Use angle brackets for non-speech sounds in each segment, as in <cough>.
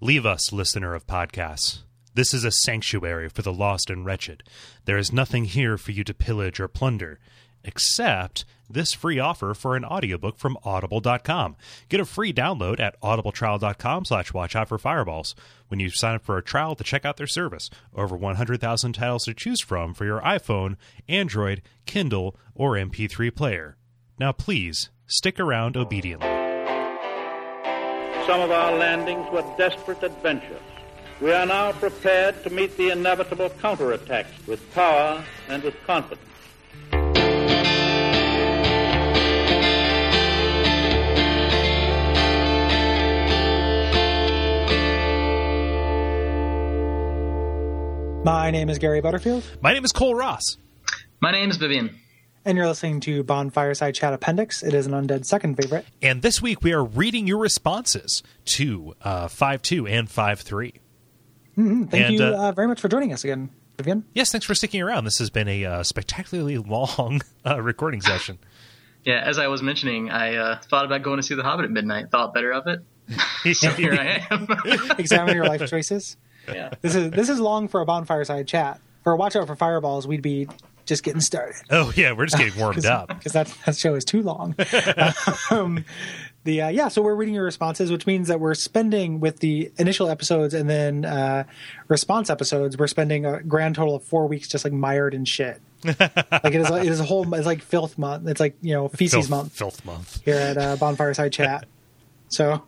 Leave us, listener of podcasts. This is a sanctuary for the lost and wretched. There is nothing here for you to pillage or plunder, except this free offer for an audiobook from audible.com. Get a free download at audibletrial.com slash watch out for fireballs when you sign up for a trial to check out their service. Over 100,000 titles to choose from for your iPhone, Android, Kindle, or MP3 player. Now please, stick around obediently. Some of our landings were desperate adventures. We are now prepared to meet the inevitable counterattacks with power and with confidence. My name is Gary Butterfield, My name is Kole Ross. My name is Vivian. And you're listening to Bonfireside Chat Appendix. It is an undead second favorite. And this week we are reading your responses to uh, 5.2 and 5.3. Thank And, you uh, uh, very much for joining us again, Vivian. Yes, thanks for sticking around. This has been a uh, spectacularly long <laughs> uh, recording session. <laughs> Yeah, as I was mentioning, I uh, thought about going to see The Hobbit at midnight. Thought better of it. <laughs> So here I am. Examine your life choices. yeah. This is this is long for a Bonfireside Chat. For a Watch Out for Fireballs, we'd be just getting started Oh, yeah, we're just getting <laughs> warmed up. because that that show is too long. <laughs> um, the uh, yeah, so we're reading your responses, which means that we're spending with the initial episodes and then uh, response episodes. We're spending a grand total of four weeks just like mired in shit. like it is, it is a whole. It's like filth month. It's like you know feces Filth, month filth month. here at uh, Bonfireside Chat. So,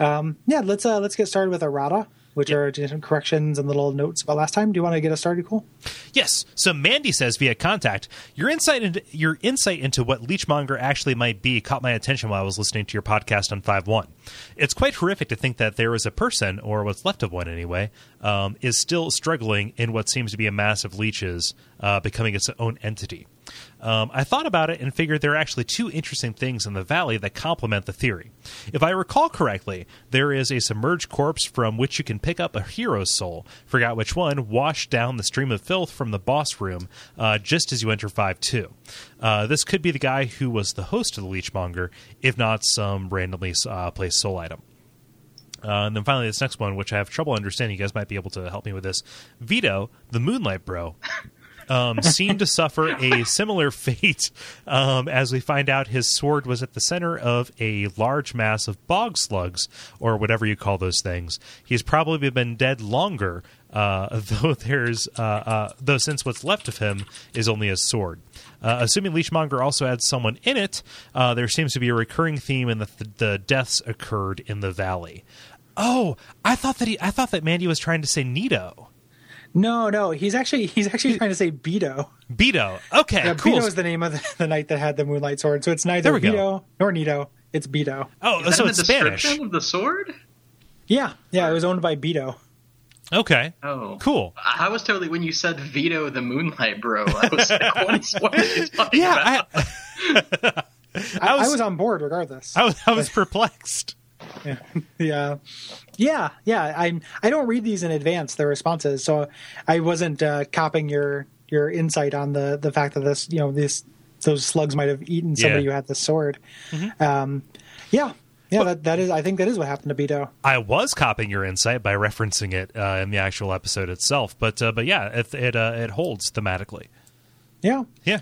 um, yeah, let's uh, let's get started with errata, which are just corrections and little notes about last time. Do you want to get us started, Cool? Yes. So Mandy says via contact, your insight into your insight into what Leechmonger actually might be caught my attention while I was listening to your podcast on Five One. It's quite horrific to think that there is a person, or what's left of one anyway, um, is still struggling in what seems to be a mass of leeches uh, becoming its own entity. Um, I thought about it and figured there are actually two interesting things in the valley that complement the theory. If I recall correctly, there is a submerged corpse from which you can pick up a hero's soul, forgot which one, washed down the stream of filth from the boss room uh, just as you enter 5 2. Uh, this could be the guy who was the host of the Leechmonger, if not some randomly uh, placed soul item. Uh, and then finally, this next one, which I have trouble understanding, you guys might be able to help me with this. Vito, the Moonlight Bro, um, seemed to suffer a similar <laughs> fate um, as we find out his sword was at the center of a large mass of bog slugs, or whatever you call those things. He's probably been dead longer, uh, <laughs> though there's uh, uh, though since what's left of him is only a sword. Uh, assuming Leechmonger also had someone in it, uh, there seems to be a recurring theme in that the, the deaths occurred in the valley. Oh, I thought that he, I thought that Mandy was trying to say Nito. No, no, he's actually he's actually trying to say Beto. Beto. Okay, Yeah, cool. Beto is the name of the, <laughs> the knight that had the moonlight sword. So it's neither There go. Beto nor Nito. It's Beto. oh, Is that so in it's the Spanish. description of the sword? Yeah, yeah, it was owned by Beto. Okay, Oh, cool. I was totally when you said Vito the Moonlight Bro. I was like, <laughs> what is what are you talking Yeah, about? I, <laughs> I, was- I was on board regardless. I was I was perplexed. Yeah, <laughs> yeah, yeah, yeah. I I don't read these in advance, the responses, so I wasn't uh, copying your your insight on the the fact that this you know this those slugs might have eaten somebody Yeah. who had the sword. Um, yeah, yeah. That that is. I think that is what happened to Beto. I was copying your insight by referencing it uh, in the actual episode itself, but uh, but yeah, it it, uh, it holds thematically. Yeah, Yeah,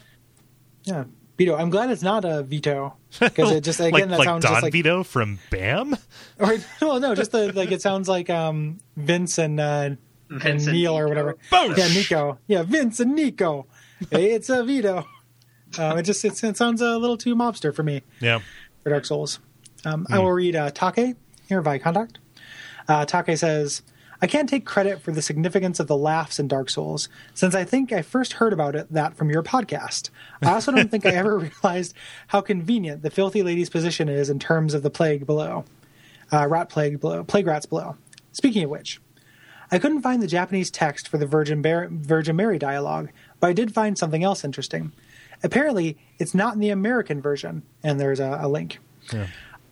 yeah. Beto. I'm glad it's not a veto <laughs> because it just again like that like sounds Don just like Vito from Bam. <laughs> or well no just the like it sounds like um Vince and uh, Vince and Neil or whatever. Boosh! Yeah, Nico. Yeah, Vince and Nico. Hey, it's a Vito. Um, it just it, it sounds a little too mobster for me Yeah, for Dark Souls. Um, I will read uh, Take here via contact. Uh, Take says, "I can't take credit for the significance of the laughs in Dark Souls, since I think I first heard about it that from your podcast. I also don't think I ever <laughs> realized how convenient the filthy lady's position is in terms of the plague below, uh, rat plague below, plague rats below. Speaking of which." I couldn't find the Japanese text for the Virgin, Bar- Virgin Mary dialogue, but I did find something else interesting. Apparently, it's not in the American version, and there's a, a link.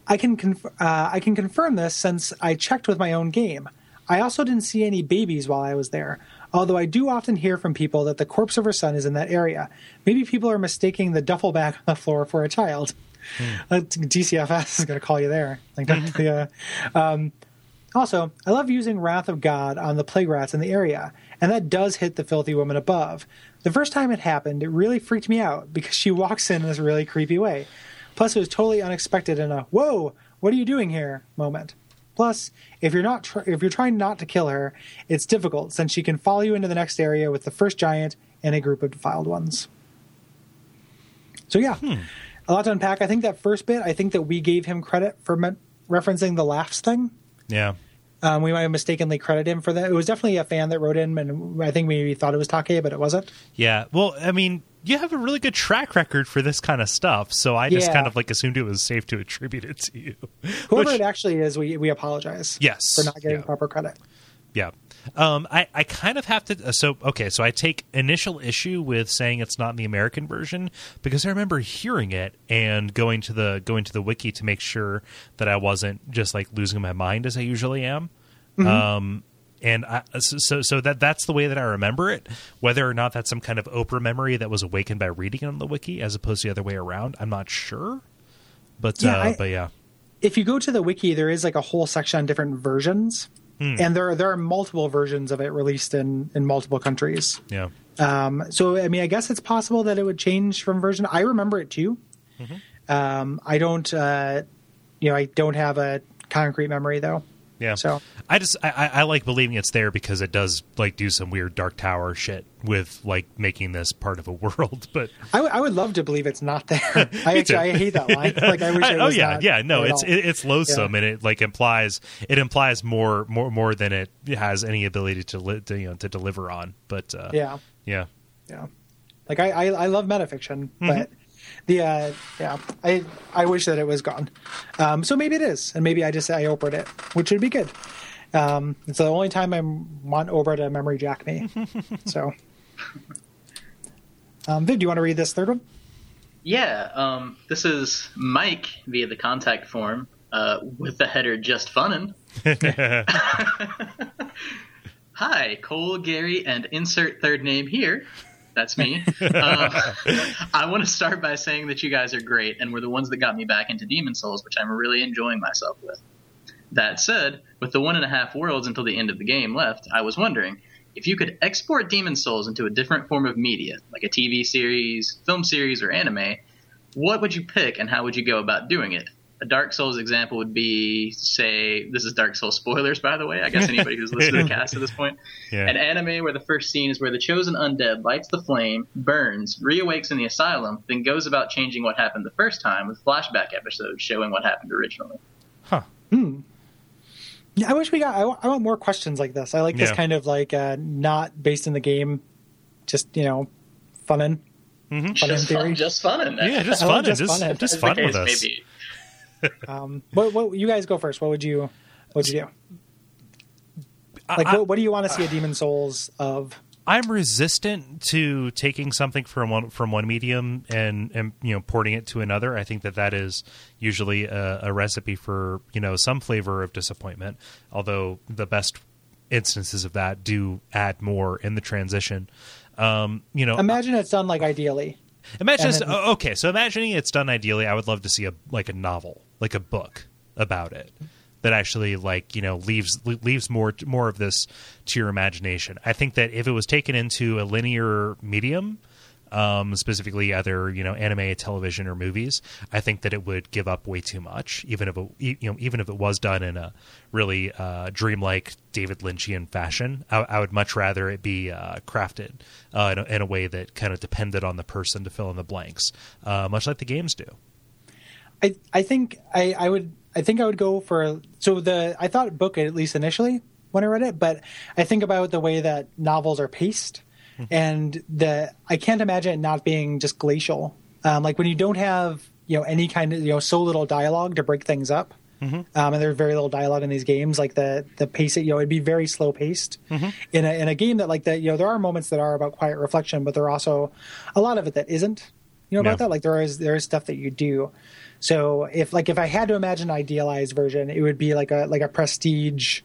I can conf- uh, I can confirm this since I checked with my own game. I also didn't see any babies while I was there, although I do often hear from people that the corpse of her son is in that area. Maybe people are mistaking the duffel bag on the floor for a child. Uh, DCFS is going to call you there. Like, the, uh, um, Also, I love using Wrath of God on the plague rats in the area, and that does hit the filthy woman above. The first time it happened, it really freaked me out because she walks in in this really creepy way. Plus, it was totally unexpected in a "Whoa, what are you doing here?" moment. Plus, if you're not tr- if you're trying not to kill her, it's difficult since she can follow you into the next area with the first giant and a group of defiled ones. So yeah, hmm. a lot to unpack. I think that first bit, I think that we gave him credit for me- referencing the laughs thing. Yeah. Um, we might have mistakenly credited him for that. It was definitely a fan that wrote in, and I think maybe thought it was Take, but it wasn't. Yeah. Well, I mean, you have a really good track record for this kind of stuff, so I just Yeah. kind of like assumed it was safe to attribute it to you. Whoever Which- it actually is, we we apologize. Yes. for not getting Yeah. proper credit. Yeah. Um, I, I kind of have to. uh, So, okay, so I take initial issue with saying it's not in the American version because I remember hearing it and going to the going to the wiki to make sure that I wasn't just like losing my mind as I usually am. Um, and I, so, so so that that's the way that I remember it. Whether or not that's some kind of Oprah memory that was awakened by reading on the wiki as opposed to the other way around, I'm not sure. But Yeah, uh, I- but yeah, If you go to the wiki, there is like a whole section on different versions, Hmm. and there there are multiple versions of it released in in multiple countries. yeah. Um, so I mean, I guess it's possible that it would change from version. I remember it too. Mm-hmm. Um, I don't, uh, you know, I don't have a concrete memory though. Yeah. So- I just I, I like believing it's there because it does like do some weird Dark Tower shit with like making this part of a <laughs> world. But I, w- I would love to believe it's not there. <laughs> I actually I hate that line. <laughs> Like I wish. I- oh yeah, yeah. No, it's it, it's loathsome and it like implies it implies more more more than it has any ability to, li- to you know to deliver on. But uh, yeah, yeah. yeah. Like I, I, I love metafiction, Mm-hmm. but the uh, yeah, I I wish that it was gone. Um, so maybe it is, and maybe I just I opened it, which would be good. Um, it's the only time I want Oprah to memory jack me. <laughs> so, um, Viv, do you want to read this third one? Yeah, um, this is Mike via the contact form uh, with the header "Just Funnin." <laughs> <laughs> Hi, Kole, Gary, and insert third name here. That's me. Uh, <laughs> I want to start by saying that you guys are great and were the ones that got me back into Demon Souls, which I'm really enjoying myself with. That said, with the one and a half worlds until the end of the game left, I was wondering if you could export Demon Souls into a different form of media, like a TV series, film series, or anime, what would you pick and how would you go about doing it? A Dark Souls example would be, say, this is Dark Souls spoilers, by the way. I guess anybody who's listened to the cast at this point. <laughs> Yeah. An anime where the first scene is where the chosen undead lights the flame, burns, reawakes in the asylum, then goes about changing what happened the first time with flashback episodes showing what happened originally. Huh. Yeah, I wish we got. I, want more questions like this. I like this Yeah. kind of like uh, not based in the game, just you know, funnin. Fun in Just theory. fun, just fun in there. Yeah, just <laughs> I fun. love Just just just, fun. just fun with us. may be. Um, what, what you guys go first? What would you? What would you do? Like, I- what, what do you want to see a Demon Souls of? I'm resistant to taking something from one from one medium and and you know porting it to another. I think that that is usually a, a recipe for you know some flavor of disappointment. Although the best instances of that do add more in the transition. Um, you know, Imagine it's done like ideally. Imagine then- okay, so imagining it's done ideally, I would love to see a like a novel, like a book about it that actually like you know leaves leaves more more of this to your imagination. I think that if it was taken into a linear medium, um, specifically either you know anime, television, or movies, I think that it would give up way too much. Even if it, you know even if it was done in a really uh, dreamlike David Lynchian fashion, I, I would much rather it be uh, crafted uh, in, a, in a way that kind of depended on the person to fill in the blanks, uh, much like the games do. I I think I, I would I think I would go for so the I thought book at least initially when I read it, but I think about the way that novels are paced, and the I can't imagine it not being just glacial. Um, like when you don't have you know any kind of you know so little dialogue to break things up. Um, and there's very little dialogue in these games. Like the the pace, you know, it'd be very slow paced in a in a game that like that. You know, there are moments that are about quiet reflection, but there are also a lot of it that isn't. You know about Yeah. that? Like there is there is stuff that you do. So if like if I had to imagine an idealized version, it would be like a like a prestige,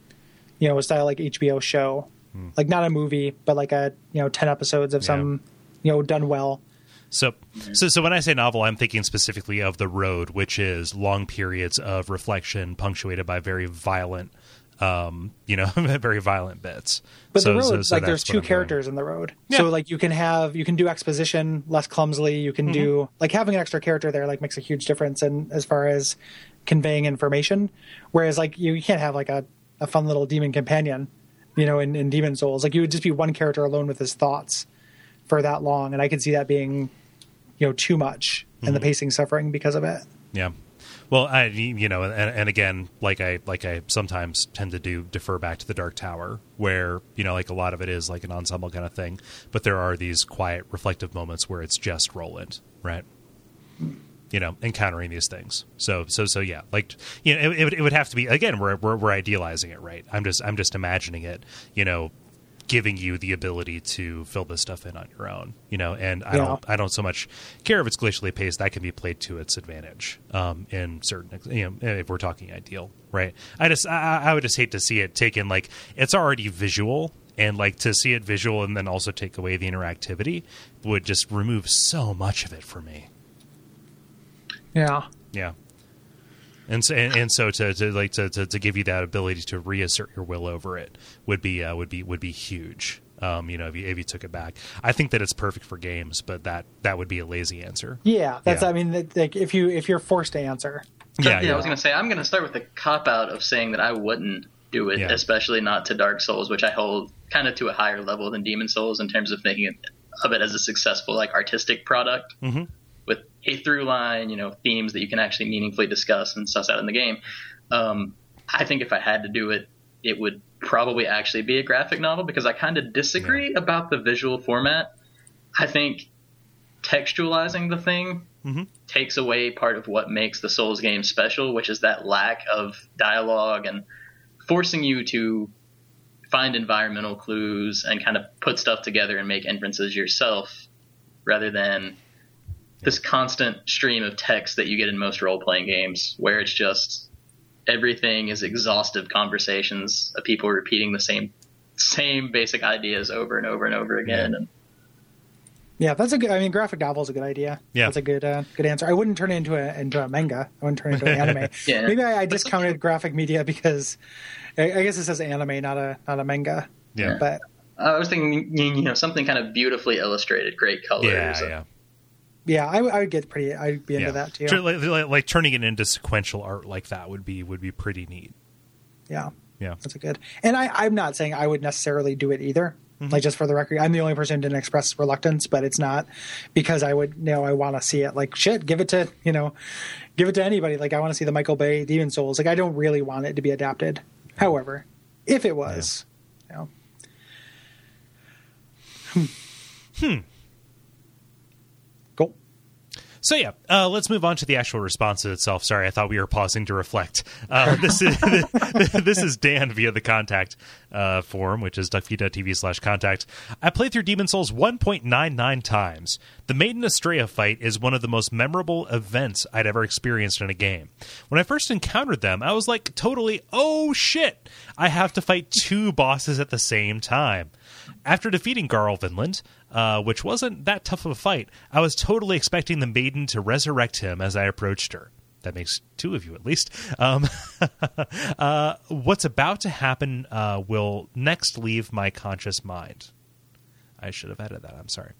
you know, style like HBO show, hmm. like not a movie, but like a you know ten episodes of some you know done well. So, so, so when I say novel, I'm thinking specifically of The Road, which is long periods of reflection punctuated by very violent um, you know, <laughs> very violent bits. But So- the road, so- so like there's two characters in the road, Yeah. so like you can have you can do exposition less clumsily. You can do Mm-hmm. like having an extra character there like makes a huge difference in as far as conveying information. Whereas like you, you can't have like a, a fun little demon companion, you know, in, in Demon Souls. Like you would just be one character alone with his thoughts for that long, and I could see that being you know too much and Mm-hmm. the pacing suffering because of it. Yeah. Well, I you know, and, and again, like I like I sometimes tend to do defer back to the Dark Tower, where you know, like a lot of it is like an ensemble kind of thing, but there are these quiet, reflective moments where it's just Roland, right? You know, encountering these things. So, so, so, yeah. Like, you know, it, it, would- it would have to be again. We're, we're we're idealizing it, right? I'm just I'm just imagining it. You know, giving you the ability to fill this stuff in on your own. You know, and I Yeah. don't I don't so much care if it's glacially paced. That can be played to its advantage um, in certain, you know, if we're talking ideal, right? I just, I, I would just hate to see it taken like it's already visual, and like to see it visual and then also take away the interactivity would just remove so much of it for me. Yeah. Yeah. And so, and, and so to, to like to, to, to give you that ability to reassert your will over it would be uh, would be would be huge. Um, you know, if you, if you took it back, I think that it's perfect for games, but that that would be a lazy answer. Yeah, that's. Yeah. I mean, like if you if you're forced to answer, Yeah, yeah, I was going to say I'm going to start with the cop out of saying that I wouldn't do it, Yeah. especially not to Dark Souls, which I hold kind of to a higher level than Demon Souls in terms of thinking it, of it as a successful like artistic product Mhm. A through line, you know, themes that you can actually meaningfully discuss and suss out in the game. Um, I think if I had to do it, it would probably actually be a graphic novel because I kind of disagree about the visual format. I think textualizing the thing Mhm. takes away part of what makes the Souls game special, which is that lack of dialogue and forcing you to find environmental clues and kind of put stuff together and make inferences yourself rather than this constant stream of text that you get in most role playing games where it's just everything is exhaustive conversations of people repeating the same same basic ideas over and over and over again Yeah. and yeah, that's a good. I mean, graphic novel is a good idea. Yeah. that's a good uh, good answer. I wouldn't turn it into a into a manga. I wouldn't turn it into an anime. <laughs> Yeah. Maybe I, I discounted graphic media because I, I guess it says anime, not a not a manga. Yeah. But I was thinking, you know, something kind of beautifully illustrated, great colors. Yeah, yeah. Yeah, I, would- I would get pretty. I'd be into yeah. that too. Like, like, like turning it into sequential art like that would be would be pretty neat. Yeah, Yeah. that's a good. And I, I'm not saying I would necessarily do it either. Like just for the record, I'm the only person who didn't express reluctance, but it's not because I would. You know, I want to see it. Like shit, give it to you know, give it to anybody. Like I want to see the Michael Bay Demon Souls. Like I don't really want it to be adapted. However, if it was, you know, hmm. Cool. So yeah, uh, let's move on to the actual response itself. Sorry, I thought we were pausing to reflect. Uh, <laughs> this is <laughs> this is Dan via the contact uh, form, which is duckfeed.tv slash contact. I played through Demon Souls 1.99 times. The Maiden Astraea fight is one of the most memorable events I'd ever experienced in a game. When I first encountered them, I was like, totally, oh shit! I have to fight two bosses at the same time. After defeating Garl Vinland, uh, which wasn't that tough of a fight, I was totally expecting the maiden to resurrect him as I approached her. That makes two of you at least. Um, <laughs> uh, what's about to happen uh, will next leave my conscious mind. I should have added that. I'm sorry.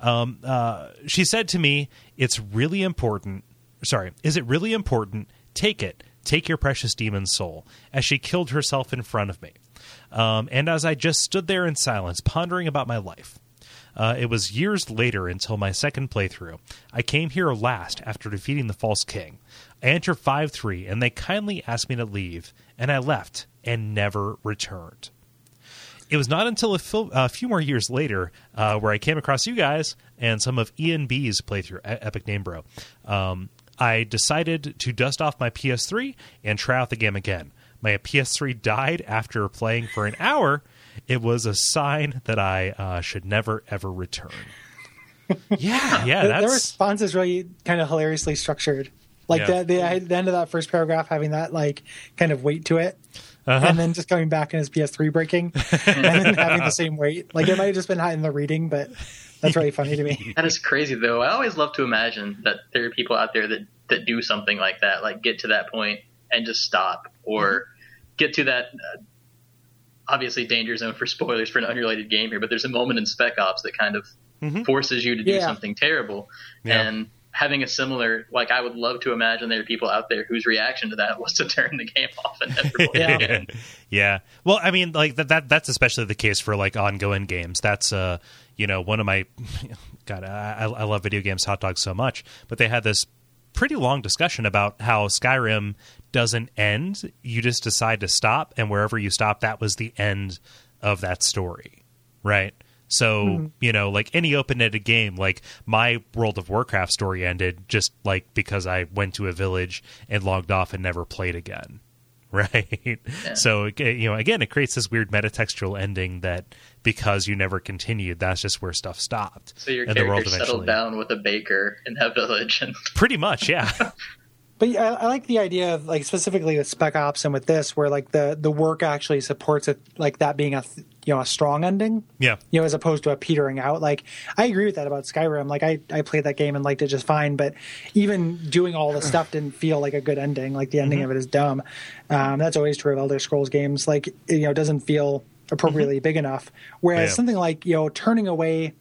Um, uh, she said to me, It's really important. Sorry, is it really important? Take it. Take your precious demon's soul, as she killed herself in front of me. Um, and as I just stood there in silence, pondering about my life. Uh, it was years later until my second playthrough. I came here last after defeating the False King. I entered 5 3, and they kindly asked me to leave, and I left and never returned it was not until a, fil- a few more years later uh, where I came across you guys and some of Ian B's playthrough, Epic Name Bro. Um, I decided to dust off my PS3 and try out the game again. My PS3 died after playing for an hour. It was a sign that I uh, should never ever return. <laughs> yeah, yeah, The- the response is really kind of hilariously structured. Like Yeah. the, the the end of that first paragraph having that like kind of weight to it, Uh-huh. and then just coming back and his PS3 breaking, and then <laughs> having the same weight. Like it might have just been high in the reading, but that's really funny to me. <laughs> That is crazy, though. I always love to imagine that there are people out there that, that do something like that, like get to that point and just stop, or get to that uh, obviously danger zone for spoilers for an unrelated game here, but there's a moment in Spec Ops that kind of Mhm. forces you to do Yeah. something terrible. Yeah. And having a similar, like, I would love to imagine there are people out there whose reaction to that <laughs> was to turn the game off and never play it Yeah. again. <laughs> yeah. Well, I mean, like that, that that's especially the case for like ongoing games. That's uh, you know, one of my <laughs> God, I, I love video games hot dogs so much, but they had this pretty long discussion about how Skyrim doesn't end. You just decide to stop, and wherever you stop, that was the end of that story, right? So mm-hmm. you know, like any open-ended game, like my World of Warcraft story ended just like because I went to a village and logged off and never played again, <laughs> right? So you know, again, it creates this weird metatextual ending that because you never continued, that's just where stuff stopped. So your and the world character eventually- settled down with a baker in that village, and <laughs> Pretty much, yeah. <laughs> But I, I like the idea of like specifically with Spec Ops and with this, where like the the work actually supports it, like that being a th- you know a strong ending. yeah. you know, as opposed to a petering out. Like, I agree with that about Skyrim. Like, I, I played that game and liked it just fine, but even doing all the stuff didn't feel like a good ending. Like, the ending of it is dumb. Um, that's always true of Elder Scrolls games. Like, you know, it doesn't feel appropriately big enough. Whereas Yeah. something like, you know, turning away,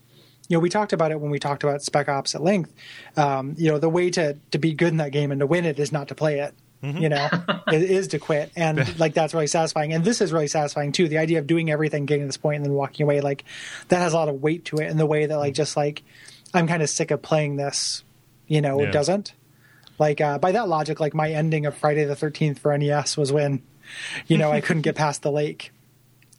you know, we talked about it when we talked about Spec Ops at length. Um, you know, the way to, to be good in that game and to win it is not to play it. You know, mm-hmm. it is to quit, and like that's really satisfying. And this is really satisfying too. The idea of doing everything, getting to this point, and then walking away, like that has a lot of weight to it. In the way that, like, mm. just like I'm kind of sick of playing this. You know, Yeah. it doesn't. Like uh, by that logic, like my ending of Friday the Thirteenth for NES was when, you know, I couldn't get <laughs> past the lake.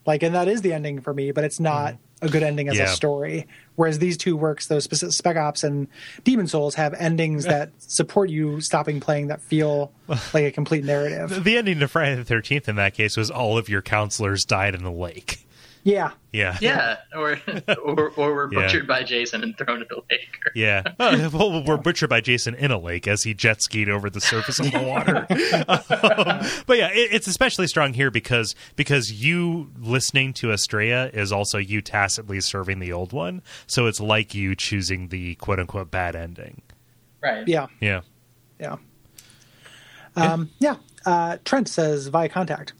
Like, and that is the ending for me, but it's not mm-hmm. A good ending as Yeah. a story. Whereas these two works, those specific Spec Ops and Demon Souls, have endings that <laughs> support you stopping playing that feel <laughs> like a complete narrative. The ending to Friday the Thirteenth in that case was all of your counselors died in the lake. Yeah, Yeah, yeah, <laughs> or or, or were Yeah. butchered by Jason and thrown in the lake. Or, <laughs> Yeah. Oh, well, we're butchered by Jason in a lake as he jet skied over the surface of the water. <laughs> Um, but yeah, it, it's especially strong here because because you listening to Astraea is also you tacitly serving the old one. So it's like you choosing the quote unquote bad ending. right. yeah, Yeah. yeah. Um, yeah. Uh, Trent says via contact.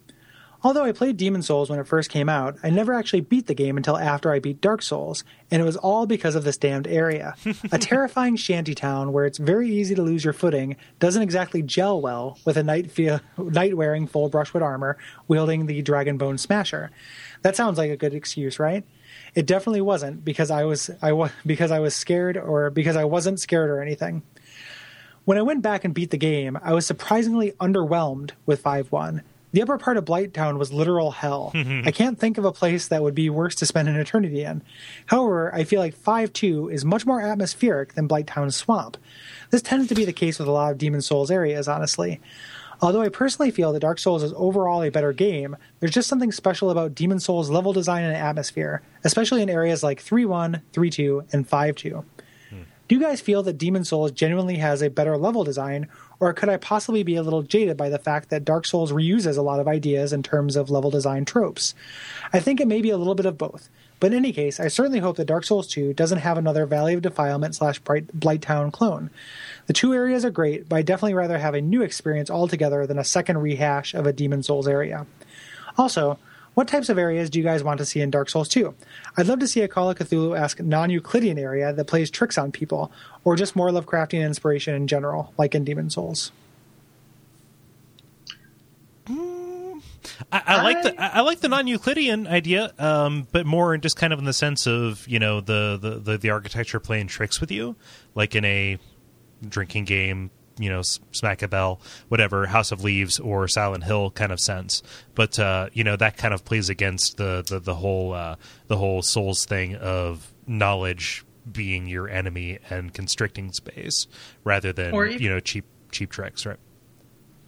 Although I played Demon Souls when it first came out, I never actually beat the game until after I beat Dark Souls, and it was all because of this damned area. a <laughs> terrifying shantytown where it's very easy to lose your footing doesn't exactly gel well with a knight, fe- knight wearing full brushwood armor wielding the Dragonbone Smasher. That sounds like a good excuse, right? It definitely wasn't because I was I wa- because I was scared or because I wasn't scared or anything. When I went back and beat the game, I was surprisingly underwhelmed with 5 1. The upper part of Blighttown was literal hell. <laughs> I can't think of a place that would be worse to spend an eternity in. However, I feel like 5 2 is much more atmospheric than Blighttown's swamp. This tends to be the case with a lot of Demon Souls areas, honestly. Although I personally feel that Dark Souls is overall a better game, there's just something special about Demon Souls level design and atmosphere, especially in areas like 3 1, 3 2, and 5 2. Do you guys feel that Demon Souls genuinely has a better level design, or could I possibly be a little jaded by the fact that Dark Souls reuses a lot of ideas in terms of level design tropes? I think it may be a little bit of both, but in any case, I certainly hope that Dark Souls 2 doesn't have another Valley of Defilement slash Blighttown clone. The two areas are great, but I'd definitely rather have a new experience altogether than a second rehash of a Demon Souls area. Also, what types of areas do you guys want to see in Dark Souls 2? I'd love to see a Call of Cthulhu esque non Euclidean area that plays tricks on people, or just more Lovecraftian inspiration in general, like in Demon Souls. I, I like the I I like the non-Euclidean idea, um, but more just kind of in the sense of you know the, the, the, the architecture playing tricks with you, like in a drinking game, you know, Smack a Bell, whatever, House of Leaves or Silent Hill kind of sense. But uh, you know that kind of plays against the the, the whole uh, the whole Souls thing of knowledge being your enemy and constricting space rather than even- you know cheap cheap tricks, right?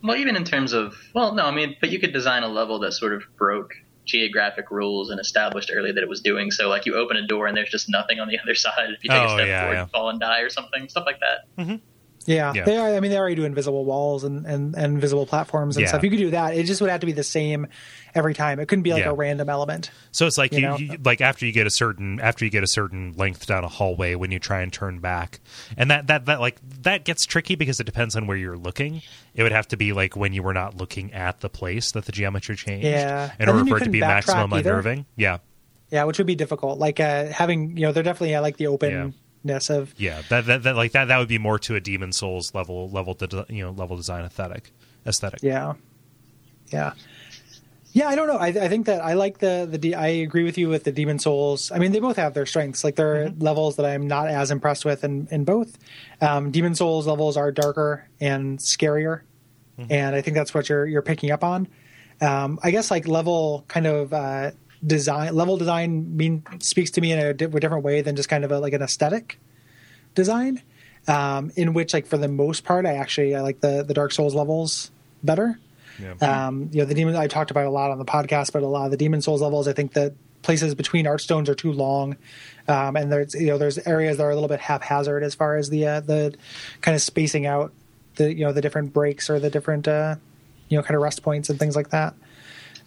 Well, even in terms of well, no, I mean, but you could design a level that sort of broke geographic rules and established early that it was doing so. Like you open a door and there's just nothing on the <laughs> other side. If you take Oh, a step yeah, forward, yeah. fall and die or something, stuff like that. Yeah, Yeah. they are. I mean, they already do invisible walls and, and, and invisible platforms and Yeah. stuff. You could do that. It just would have to be the same every time. It couldn't be like Yeah. a random element. So it's like You you, you like after you get a certain after you get a certain length down a hallway when you try and turn back, and that that that like that gets tricky because it depends on where you're looking. It would have to be like when you were not looking at the place that the geometry changed. Yeah. in And order for it to be maximum either. unnerving. Yeah, Yeah, which would be difficult. Like uh, having, you know, they're definitely, I like the openness of, yeah. That, that that like that that would be more to a Demon Souls level level de- you know level design aesthetic aesthetic. yeah. Yeah. Yeah, I don't know. I, I think that I like the the. I agree with you with the Demon Souls. I mean, they both have their strengths. Like there are levels that I'm not as impressed with in in both. Um, Demon Souls levels are darker and scarier, and I think that's what you're you're picking up on. Um, I guess like level kind of uh, design level design mean speaks to me in a di- different way than just kind of a, like an aesthetic design. Um, in which like for the most part, I actually I like the the Dark Souls levels better. Yeah. Um, you know, the demon I talked about a lot on the podcast, but a lot of the Demon Souls levels, I think the places between art stones are too long, um, and there's you know there's areas that are a little bit haphazard as far as the uh, the kind of spacing out the you know the different breaks or the different uh, you know kind of rest points and things like that.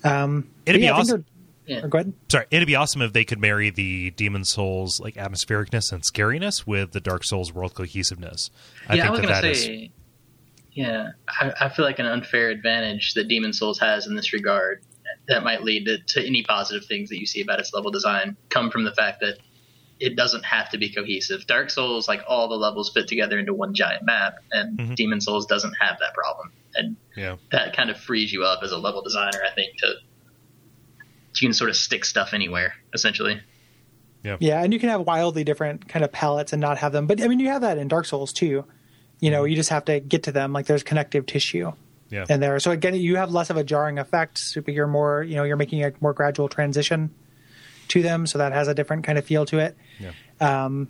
Um, It'd be yeah, awesome. They're- Yeah. or Go ahead. Sorry, it'd be awesome if they could marry the Demon Souls like atmosphericness and scariness with the Dark Souls world cohesiveness. I yeah, I think was that gonna that is say. Yeah, I, I feel like an unfair advantage that Demon Souls has in this regard that might lead to, to any positive things that you see about its level design come from the fact that it doesn't have to be cohesive. Dark Souls, like all the levels fit together into one giant map, and Mhm. Demon Souls doesn't have that problem, and yeah. that kind of frees you up as a level designer, I think, to you can sort of stick stuff anywhere, essentially. Yeah, Yeah, and you can have wildly different kind of palettes and not have them. But I mean, you have that in Dark Souls too. You know, you just have to get to them. Like there's connective tissue Yeah. in there, so again, you have less of a jarring effect. So you're more, you know, you're making a more gradual transition to them, so that has a different kind of feel to it. yeah. Um,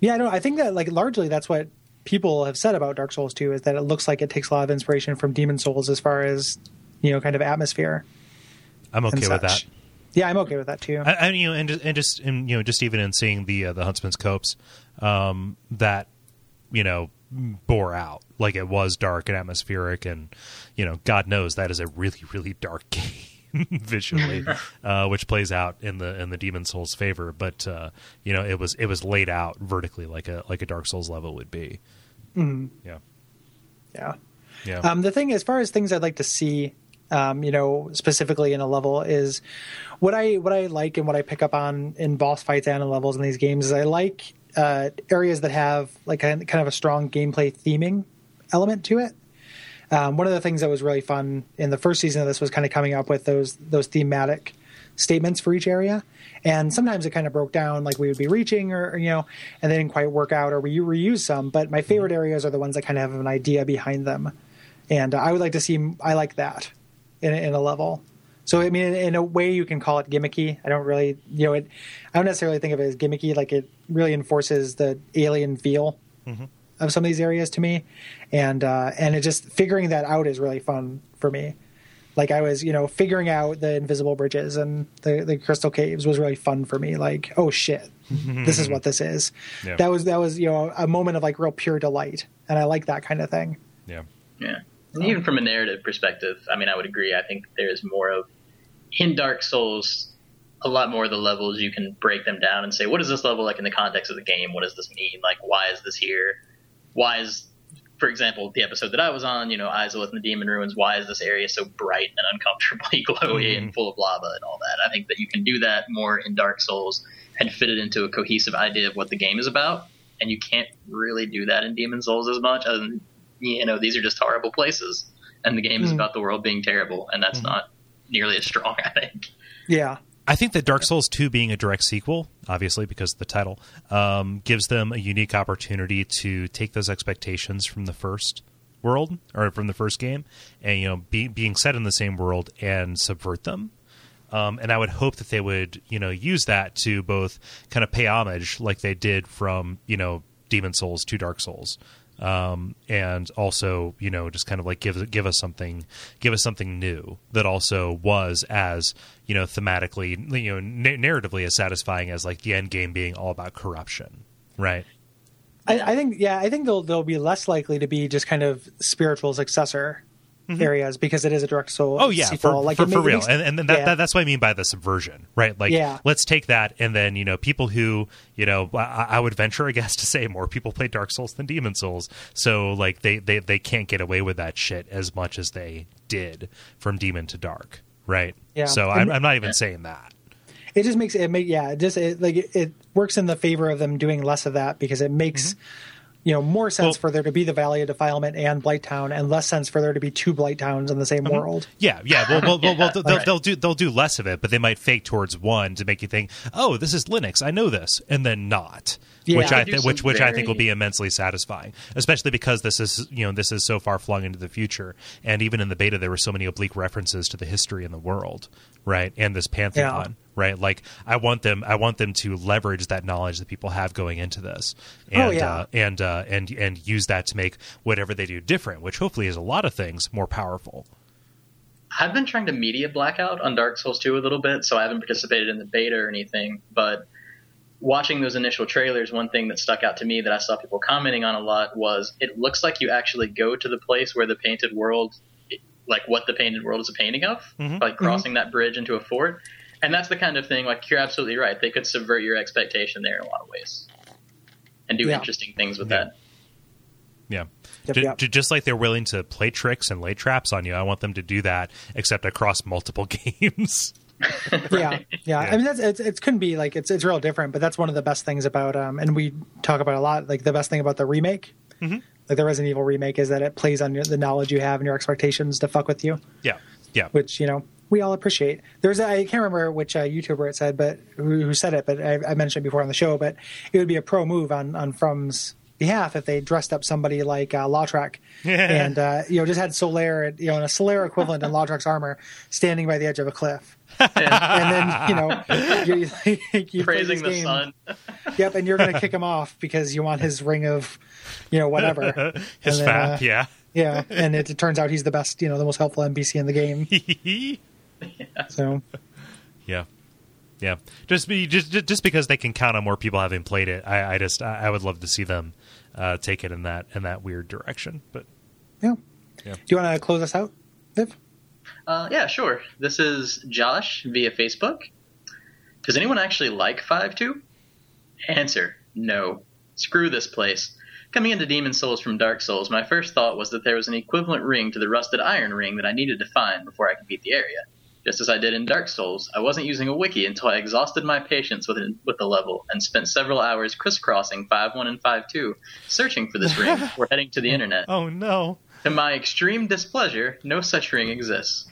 yeah, I don't. I think that like largely that's what people have said about Dark Souls 2 is that it looks like it takes a lot of inspiration from Demon Souls as far as you know, kind of atmosphere. I'm okay with that. Yeah, I'm okay with that too. I, I you know, and just, and just and, you know, just even in seeing the uh, the Huntsman's Copse, um, that you know bore out like it was dark and atmospheric, and you know, God knows that is a really really dark <laughs> game visually, <laughs> uh, which plays out in the in the Demon Souls favor. But uh, you know, it was it was laid out vertically like a like a Dark Souls level would be. Yeah, yeah. yeah, Um, the thing, as far as things I'd like to see, um, you know, specifically in a level, is what I what I like and what I pick up on in boss fights and in levels in these games is I like uh, areas that have like a, kind of a strong gameplay theming element to it. Um, one of the things that was really fun in the first season of this was kind of coming up with those those thematic statements for each area, and sometimes it kind of broke down like we would be reaching or, or, you know, and they didn't quite work out or we reuse some. But my favorite areas are the ones that kind of have an idea behind them, and uh, I would like to see I like that in, in a level. So I mean, in, in a way, you can call it gimmicky. I don't really, you know, it. I don't necessarily think of it as gimmicky. Like it really enforces the alien feel of some of these areas to me, and uh, and it just figuring that out is really fun for me. Like I was, you know, figuring out the invisible bridges and the the crystal caves was really fun for me. Like, oh shit, this is what this is. Yeah. That was that was you know a moment of like real pure delight, and I like that kind of thing. yeah, Yeah. And even from a narrative perspective, I mean, I would agree. I think there's more of, in Dark Souls, a lot more of the levels you can break them down and say, what is this level like in the context of the game? What does this mean? Like, why is this here? Why is, for example, the episode that I was on, you know, Izalith and the Demon Ruins, why is this area so bright and uncomfortably <laughs> glowy and mm-hmm. full of lava and all that? I think that you can do that more in Dark Souls and fit it into a cohesive idea of what the game is about. And you can't really do that in Demon Souls as much, other than you know these are just horrible places and the game is Mm. about the world being terrible and that's not nearly as strong <laughs> i think Yeah, I think that Dark Souls 2 being a direct sequel, obviously because of the title, um, gives them a unique opportunity to take those expectations from the first world or from the first game and you know be, being set in the same world and subvert them. Um, and I would hope that they would, you know, use that to both kind of pay homage, like they did from, you know, Demon Souls to Dark Souls, um, and also, you know, just kind of like give give us something, give us something new that also was as, you know, thematically, you know, na- narratively as satisfying as like the end game being all about corruption, right? I, I think yeah, I think they'll they'll be less likely to be just kind of spiritual successor areas because it is a direct soul. Mm-hmm. Oh yeah, sequel. for, like for, for real, makes- and, and then that, yeah. that, that's what I mean by the subversion, right? Like, Yeah. let's take that, and then you know, people who you know, I, I would venture, I guess, to say more people play Dark Souls than Demon Souls, so like they they they can't get away with that shit as much as they did from Demon to Dark, right? Yeah. So And- I'm, I'm not even saying that. it just makes it make yeah, it just it, like it, it works in the favor of them doing less of that because it makes. You know, more sense. Well- for there to be the Valley of Defilement and Blighttown, and less sense for there to be two Blighttowns in the same Mm-hmm. world. Yeah, yeah. Well, well, well, well Yeah, <laughs> they'll, right. they'll do they'll do less of it, but they might fake towards one to make you think, oh, this is Linux. I know this, and then not. Yeah. which I They th- some which which I think will be immensely satisfying, especially because this is you know this is so far flung into the future, and even in the beta there were so many oblique references to the history in the world, right? And this pantheon, right? Like I want them I want them to leverage that knowledge that people have going into this, and Oh, yeah. uh, and uh, and and use that to make whatever they do different, which hopefully is a lot of things more powerful. I've been trying to media blackout on Dark Souls 2 a little bit, so I haven't participated in the beta or anything. But watching those initial trailers, one thing that stuck out to me that I saw people commenting on a lot was it looks like you actually go to the place where the painted world, like what the painted world is a painting of, Mhm. like crossing that bridge into a fort. And that's the kind of thing, like, you're absolutely right. They could subvert your expectation there in a lot of ways and do Yeah. interesting things with Yeah. that. Yeah. Yep, Ju- yep. ju- just like they're willing to play tricks and lay traps on you, I want them to do that, except across multiple <laughs> games. <laughs> yeah, yeah. Yeah. I mean, that's it's, it couldn't be like it's it's real different, but that's one of the best things about um, and we talk about a lot. Like the best thing about the remake, Mm-hmm. like the Resident Evil remake, is that it plays on your, the knowledge you have and your expectations to fuck with you, yeah. Yeah. which you know we all appreciate. There's a, I can't remember which uh, YouTuber it said, but who, who said it, but I, I mentioned it before on the show. But it would be a pro move on on From's behalf if they dressed up somebody like uh, Lautrec and uh, you know just had Solaire, you know, in a Solaire equivalent in Lautrec's armor, standing by the edge of a cliff. and then you know you, you play Praising the game. sun. Yep, and you're going to kick him off because you want his ring of, you know, whatever. <laughs> His And then, fap, uh, yeah. Yeah, and it, it turns out he's the best, you know, the most helpful NPC in the game. <laughs> <laughs> So yeah. Yeah. Just be just just because they can count on more people having played it, I, I just I, I would love to see them uh, take it in that in that weird direction. But yeah. Yeah. Do you want to close us out, Viv? Uh, yeah, sure. This is Josh via Facebook. Does anyone actually like 5.2? Answer, no. Screw this place. Coming into Demon Souls from Dark Souls, my first thought was that there was an equivalent ring to the Rusted Iron ring that I needed to find before I could beat the area. Just as I did in Dark Souls, I wasn't using a wiki until I exhausted my patience with, it, with the level and spent several hours crisscrossing 5.1 and 5.2, searching for this ring <laughs> We're heading to the internet. oh no. To my extreme displeasure, no such ring exists.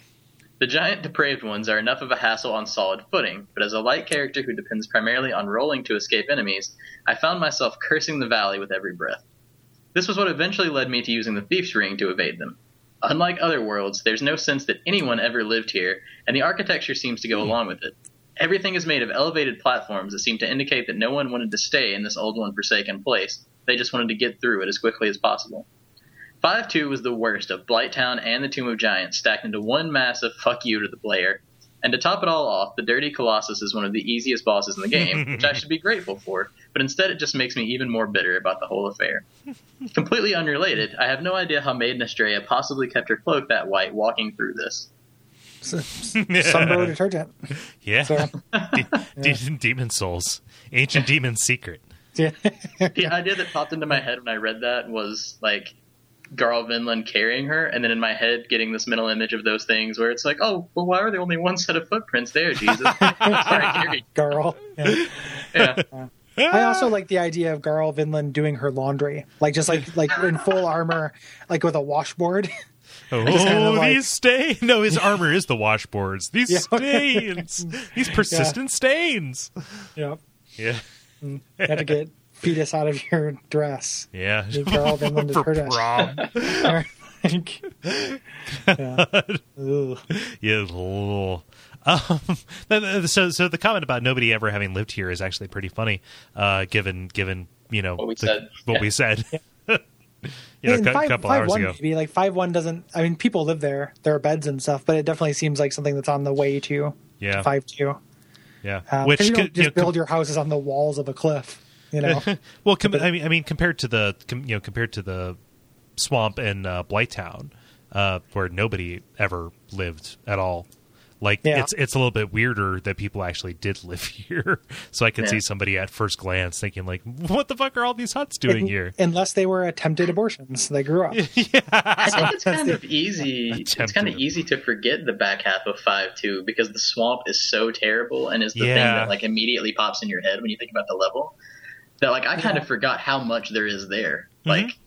The giant depraved ones are enough of a hassle on solid footing, but as a light character who depends primarily on rolling to escape enemies, I found myself cursing the valley with every breath. This was what eventually led me to using the Thief's Ring to evade them. Unlike other worlds, there's no sense that anyone ever lived here, and the architecture seems to go hmm. along with it. Everything is made of elevated platforms that seem to indicate that no one wanted to stay in this old and forsaken place. They just wanted to get through it as quickly as possible. 5 2 was the worst of Blighttown and the Tomb of Giants stacked into one massive fuck you to the player. And to top it all off, the Dirty Colossus is one of the easiest bosses in the game, <laughs> which I should be grateful for, but instead it just makes me even more bitter about the whole affair. Completely unrelated, I have no idea how Maiden Astraea possibly kept her cloak that white walking through this. Sunbro detergent. <laughs> Yeah. So, De- de- Demon Souls. Ancient Demon Secret. yeah. <laughs> The idea that popped into my head when I read that was like Garl Vinland carrying her, and then in my head getting this mental image of those things where it's like, oh, well, why are there only one set of footprints there, Jesus? <laughs> Sorry, Gary. Girl. Yeah. Yeah. I also ah! like the idea of Garl Vinland doing her laundry, like just like like in full armor, like with a washboard. <laughs> Oh, kind of like- these stains. No, his armor is the washboards. These Yeah. stains. These persistent stains. yep. Yeah. Mm. You have to get fetus out of your dress. Yeah. Garl Vinland For detergent. prom. Like, <laughs> yeah. <laughs> Yeah. Ugh. Um, <laughs> then- then- so, so the comment about nobody ever having lived here is actually pretty funny, uh, given given you know What we the- said. What Yeah. we said. <laughs> you know, In a five, couple five hours one ago. maybe like five one doesn't. I mean, people live there. There are beds and stuff, but it definitely seems like something that's on the way to Yeah. five two. Yeah. Um, Which 'cause you don't could, just you know, build your houses on the walls of a cliff. You know, <laughs> well, com- I mean, I mean, compared to the com- you know compared to the swamp in uh, Blighttown, uh, where nobody ever lived at all. Like Yeah. it's it's a little bit weirder that people actually did live <laughs> here. So I could Yeah. see somebody at first glance thinking like, "What the fuck are all these huts doing Un- here?" unless they were attempted abortions, they grew up. <laughs> I think it's kind of easy. It's kind of easy to forget the back half of five too, because the swamp is so terrible and is the thing that like immediately pops in your head when you think about the level. That like I kind Yeah. of forgot how much there is there, Mm-hmm. like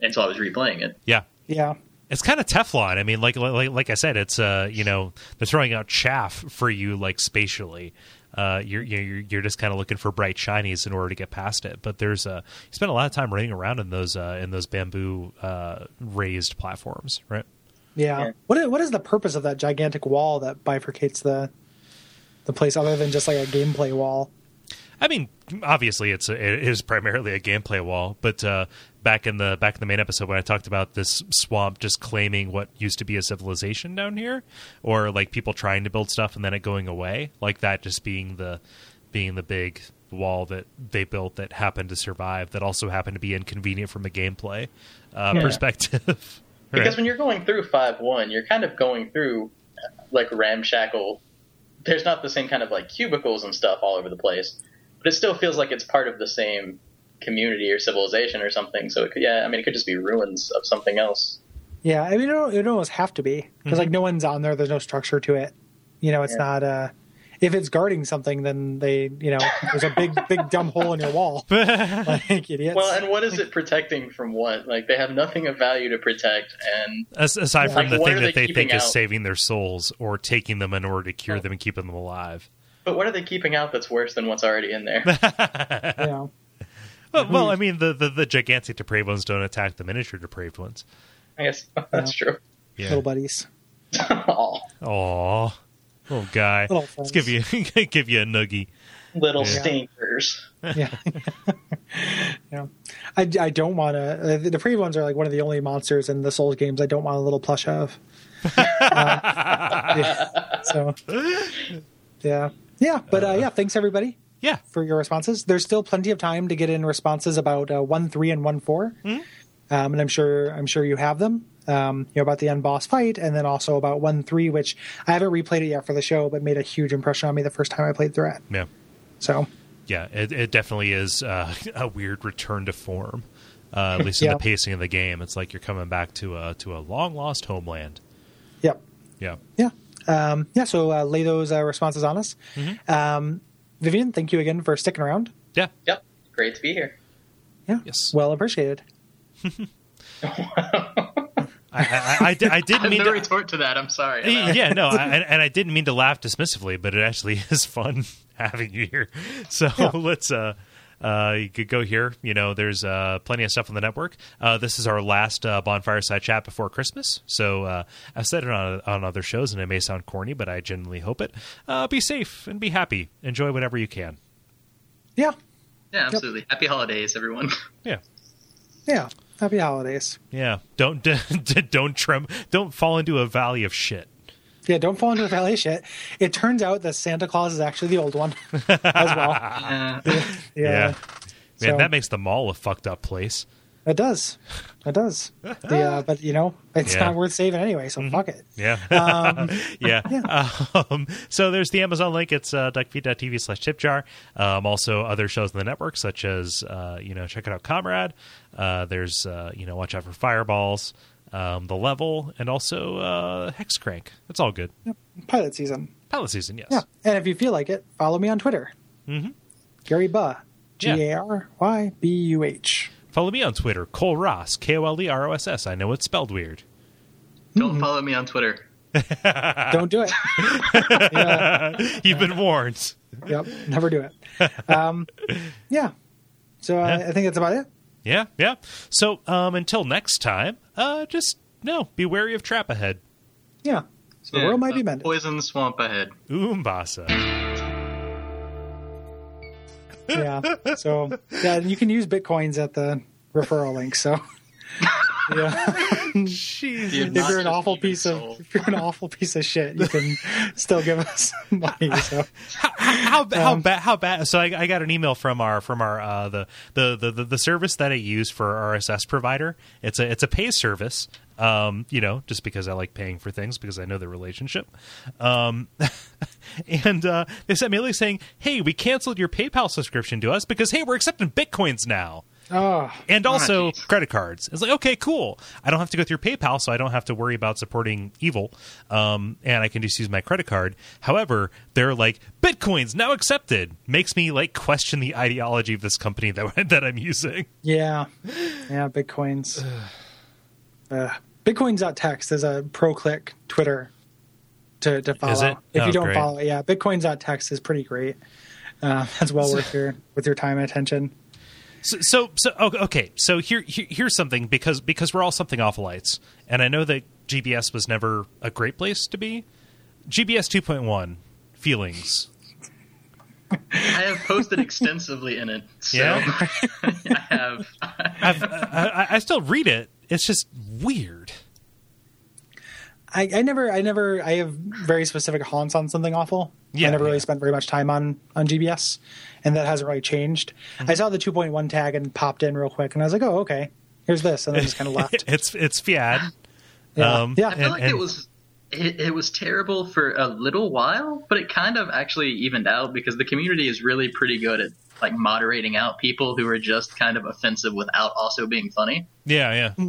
until I was replaying it. Yeah, Yeah, it's kind of Teflon. I mean, like like like I said, it's uh you know they're throwing out chaff for you like spatially. Uh, you're you're you're just kind of looking for bright shinies in order to get past it. But there's uh you spend a lot of time running around in those uh in those bamboo uh raised platforms, right? yeah. Yeah. What what is the purpose of that gigantic wall that bifurcates the the place, other than just like a gameplay wall? I mean, obviously, it's a, it is primarily a gameplay wall. But uh, back in the back in the main episode, when I talked about this swamp just claiming what used to be a civilization down here, or like people trying to build stuff and then it going away, like that just being the being the big wall that they built that happened to survive, that also happened to be inconvenient from a gameplay uh, Yeah. perspective. <laughs> Because when you're going through five one, you're kind of going through like ramshackle. There's not the same kind of like cubicles and stuff all over the place, but it still feels like it's part of the same community or civilization or something. So it could, yeah, I mean, it could just be ruins of something else. Yeah, I mean, it don't, it don't almost have to be because like no one's on there. There's no structure to it. You know, it's Yeah. not. uh If it's guarding something, then they, you know, there's a big, big dumb hole in your wall. <laughs> like idiots. Well, and what is it protecting from what? Like they have nothing of value to protect, and As, aside Yeah. from Like, the thing are that they they think keeping is saving their souls or taking them in order to cure Oh. them and keeping them alive. but what are they keeping out that's worse than what's already in there? <laughs> you know, Well, well, I mean, the, the, the gigantic depraved ones don't attack the miniature depraved ones. I guess <laughs> that's true. Yeah. little buddies. <laughs> Aw, Aw, little guy. Little Let's give you <laughs> give you a noogie. little Yeah. stinkers. yeah. yeah. I, I don't want to. The depraved ones are like one of the only monsters in the Souls games I don't want a little plush of. Uh, yeah. So, yeah. Yeah. But uh, yeah, thanks everybody Yeah, for your responses. There's still plenty of time to get in responses about uh, 1 3 and 1 4. Um, and I'm sure I'm sure you have them. Um, you know about the end boss fight, and then also about one three, which I haven't replayed it yet for the show, but made a huge impression on me the first time I played through it. yeah, So yeah. It, it definitely is uh, <laughs> a weird return to form. Uh, at least in Yeah. the pacing of the game, it's like you're coming back to a to a long lost homeland. Yep. Yeah, Yeah. Um, yeah. So uh, lay those uh, responses on us. Mm-hmm. Vivian, thank you again for sticking around. yeah, Yep, great to be here. Yeah. Yes. Well appreciated. <laughs> I, I, I, di- I didn't mean no to. retort to that. I'm sorry. about- yeah, no, I, <laughs> and, and I didn't mean to laugh dismissively, but it actually <laughs> is fun having you here. So let's uh, uh, you could go here. You know, there's uh, plenty of stuff on the network. Uh, this is our last uh, bonfire side chat before Christmas. So uh, I've said it on on other shows, and it may sound corny, but I genuinely hope it. Uh, be safe and be happy. Enjoy whatever you can. Yeah. Yeah, absolutely. Happy holidays, everyone. <laughs> Yeah. Yeah. Happy holidays. Yeah, don't <laughs> don't trem don't fall into a valley of shit. Yeah. Don't fall into the valley of shit. It turns out that Santa Claus is actually the old one <laughs> as well. Uh, Yeah. Yeah, man, So- that makes the mall a fucked up place. It does. It does. The, uh, <laughs> but you know, it's Yeah. not worth saving anyway. So fuck it. Yeah. Um, <laughs> yeah. Um, so there's the Amazon link. It's uh, duckfeed.tv slash tipjar. Um, also, other shows in the network, such as, uh, you know, check it out, Comrade. Uh, there's, uh, you know, watch out for fireballs, um, The Level, and also uh, Hexcrank. It's all good. Pilot season. Pilot season, yes. Yeah. And if you feel like it, follow me on Twitter. Mhm. Gary Buh. G Yeah. A R Y B U H. Follow me on Twitter, Kole Ross, K O L E R O S S. I know it's spelled weird. don't follow me on Twitter. <laughs> Don't do it. yeah. <laughs> You've been warned. Yep. Never do it. Um, yeah. So uh, Yeah. I think that's about it. Yeah, yeah. So um, until next time, uh, just no, be wary of trap ahead. Yeah. So the world might be uh, mended. Poison swamp ahead. Umbasa. Yeah. So yeah, you can use bitcoins at the referral link. So <laughs> yeah. <laughs> Jesus. If you're an awful demon piece of if you're an awful piece of shit, you can still give us <laughs> money. <laughs> So How, how how bad how bad so I, I got an email from our from our uh the, the the the service that i use for rss provider it's a it's a pay service um you know just because i like paying for things because i know the relationship um and uh they sent me a link saying hey we canceled your paypal subscription to us because hey we're accepting bitcoins now Oh, and also jeez. credit cards. It's like okay, cool. I don't have to go through PayPal, so I don't have to worry about supporting evil, um, and I can just use my credit card. However, they're like Bitcoin's now accepted. Makes me like question the ideology of this company that <laughs> that I'm using. yeah, yeah. Bitcoins. <sighs> uh, Bitcoins.text is a pro click Twitter to to follow. Is it? If Oh, you don't great. follow, it, yeah, Bitcoins.text is pretty great. Uh, <laughs> that's well worth your with your time and attention. So, so, so okay. So here, here, here's something because because we're all something awfulites, and I know that GBS was never a great place to be. GBS 2.1 feelings. I have posted extensively in it. So Yeah? <laughs> I have. I've, I, I still read it. It's just weird. I, I never, I never, I have very specific haunts on something awful. Yeah, I never yeah. really spent very much time on on GBS, and that hasn't really changed. Mm-hmm. I saw the 2.1 tag and popped in real quick, and I was like, oh, okay, here's this, and then just kind of left. <laughs> it's it's fiat. Yeah, Um, yeah. I feel And- like and- it was it, it was terrible for a little while, but it kind of actually evened out because the community is really pretty good at like moderating out people who are just kind of offensive without also being funny. Yeah, yeah,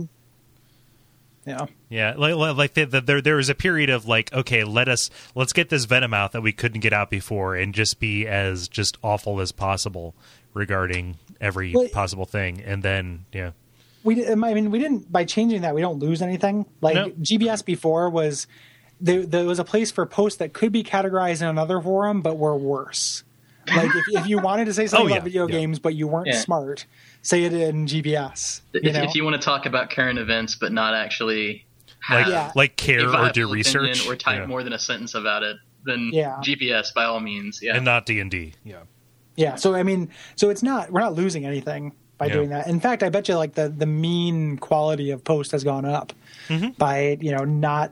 yeah. yeah. Like, like the, the, there there was a period of like, okay, let us let's get this venom out that we couldn't get out before, and just be as just awful as possible regarding every Well, possible thing, and then yeah, we di- um, I mean we didn't by changing that we don't lose anything. Like No. GBS before was there, there was a place for posts that could be categorized in another forum but were worse. Like if, if you wanted to say something Oh, yeah, about video yeah. games but you weren't Yeah. smart, say it in GBS. You If, know? if you want to talk about current events but not actually like Yeah. like care or do research, or type yeah. more than a sentence about it, then Yeah. GBS by all means. Yeah. and not D and D. Yeah, Yeah. So I mean, so it's not we're not losing anything by Yeah. doing that. In fact, I bet you like the the mean quality of post has gone up Mm-hmm. by you know not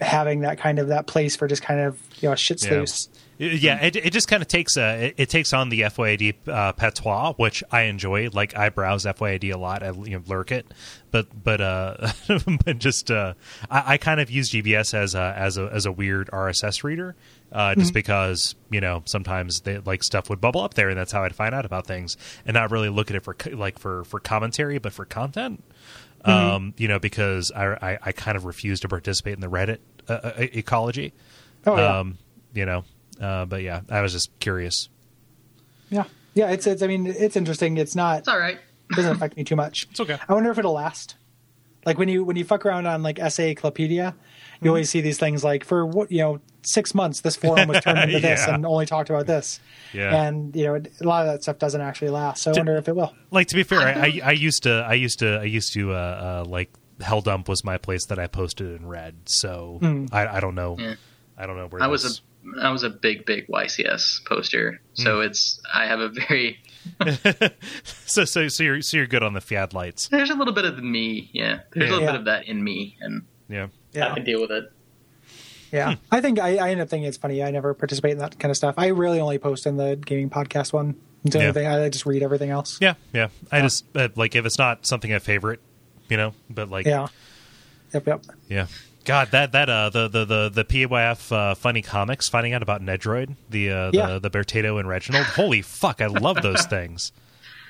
having that kind of that place for just kind of you know shit Yeah. sluice. Yeah, it, it just kind of takes uh, it, it takes on the FYAD uh, patois, which I enjoy. Like I browse FYAD a lot, I you know, lurk it, but but uh, <laughs> but just uh, I, I kind of use GBS as a as a as a weird RSS reader, uh, just because you know sometimes they, like stuff would bubble up there, and that's how I'd find out about things, and not really look at it for like for for commentary, but for content. Um, you know, because I, I I kind of refuse to participate in the Reddit uh, uh, ecology. Oh yeah. Um, you know, uh, but yeah, I was just curious. yeah. Yeah, it's it's I mean it's interesting. It's not It's all right. it <laughs> doesn't affect me too much. It's okay. I wonder if it'll last. Like when you when you fuck around on like SAclopedia, you always see these things like for what you know six months this forum was turned into <laughs> this Yeah. and only talked about this. Yeah. And you know a lot of that stuff doesn't actually last. So I wonder if it will. Like to be fair, I, I, <laughs> I used to, I used to, I used to, uh, uh, like Hell Dump was my place that I posted and read. So I, I don't know, Yeah. I don't know where I was this- a I was a big big YCS poster, so Hmm. it's I have a very <laughs> so so so you're so you're good on the Fiat lights. there's a little bit of me, yeah. There's Yeah. a little Yeah. bit of that in me, and Yeah. yeah. I can deal with it. Yeah, I think I, I end up thinking it's funny. I never participate in that kind of stuff. I really only post in the gaming podcast one. Only Yeah. thing- I just read everything else. Yeah, yeah. I just uh, like if it's not something I favorite, you know. But like, Yeah. Yep. Yep. yeah. God, that that uh the the the the PYF uh, funny comics finding out about Nedroid, the uh, Yeah. the the Beartato and Reginald. Holy fuck, I love those <laughs> things.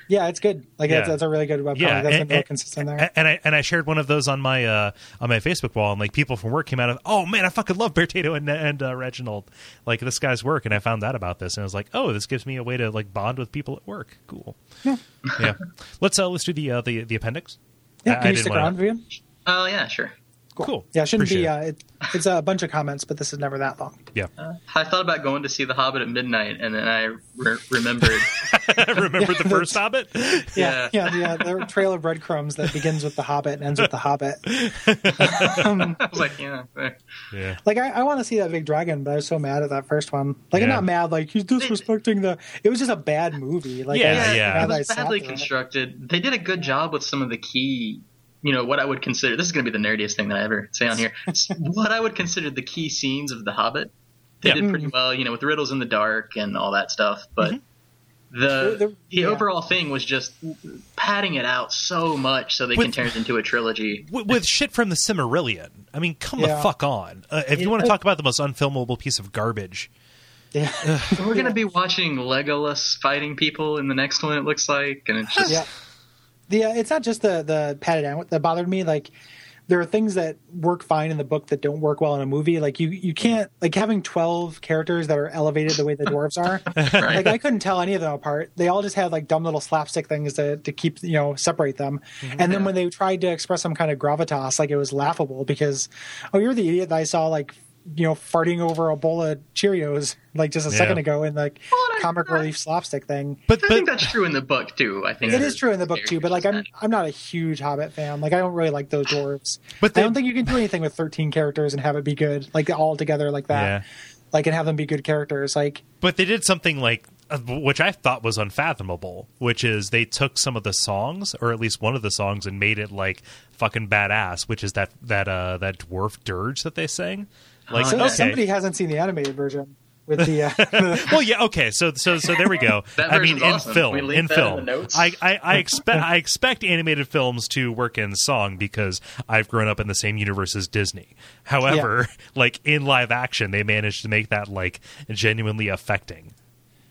Yeah, it's good. Like Yeah. that's, that's a really good webcomic. Yeah, that's and- been real and- consistent there. And I and I shared one of those on my uh, on my Facebook wall, and like people from work came out of, oh man, I fucking love Beartato and and uh, Reginald, like this guy's work, and I found out about this, and I was like, oh, this gives me a way to like bond with people at work. Cool. Yeah. yeah. Let's uh let's do the uh, the the appendix. yeah, I- can I you didn't stick wanna- around, Vivian? Oh yeah, sure. Cool. Yeah, it shouldn't Appreciate be. it. Uh, it, it's a bunch of comments, but this is never that long. Yeah. I thought about going to see The Hobbit at midnight, and then I re- remembered. <laughs> Remember the first Hobbit? <laughs> Yeah, Yeah. yeah, the, the trail of breadcrumbs that begins with the Hobbit and ends with the Hobbit. <laughs> I was like, yeah. Yeah. Like I, I want to see that big dragon, but I was so mad at that first one. Like I'm not mad. Like he's disrespecting the. It was just a bad movie. Like Yeah, I yeah. mad it I was badly through it. constructed. They did a good job with some of the key. You know what I would consider. This is going to be the nerdiest thing that I ever say on here. <laughs> what I would consider the key scenes of The Hobbit. they Yeah. did pretty well, you know, with Riddles in the Dark and all that stuff. But the The- the- the yeah. overall thing was just padding it out so much so they With- can turn it into a trilogy. with, with shit from the Silmarillion. I mean, come the fuck on. Uh, if you Yeah. want to talk about the most unfilmable piece of garbage, Yeah. We're gonna be watching Legolas fighting people in the next one. It looks like, and it's <laughs> just yeah. The uh, it's not just the the padded out that bothered me. Like there are things that work fine in the book that don't work well in a movie. Like you you can't like having twelve characters that are elevated the way the dwarves are. <laughs> right. Like I couldn't tell any of them apart. They all just had like dumb little slapstick things to to keep you know separate them. And then when they tried to express some kind of gravitas, like it was laughable because oh you're the idiot that I saw like you know farting over a bowl of Cheerios like just a Yeah. second ago in like comic relief slapstick thing. but I think that's true in the book too. I think It is true in the book too, but like I'm I'm not a huge Hobbit fan. Like I don't really like those dwarves. But I don't think you can do anything with 13 characters and have it be good, like all together like that. Yeah. Like and have them be good characters. Like but they did something like uh, which I thought was unfathomable, which is they took some of the songs, or at least one of the songs, and made it like fucking badass. Which is that that uh that dwarf dirge that they sang. Like so okay, somebody hasn't seen the animated version with the. Uh, <laughs> well, yeah, okay. So, so, so there we go. <laughs> I mean, in awesome. film, in that in film. I, I, I expect, I expect animated films to work in song because I've grown up in the same universe as Disney. However, <laughs> like in live action, they managed to make that like genuinely affecting.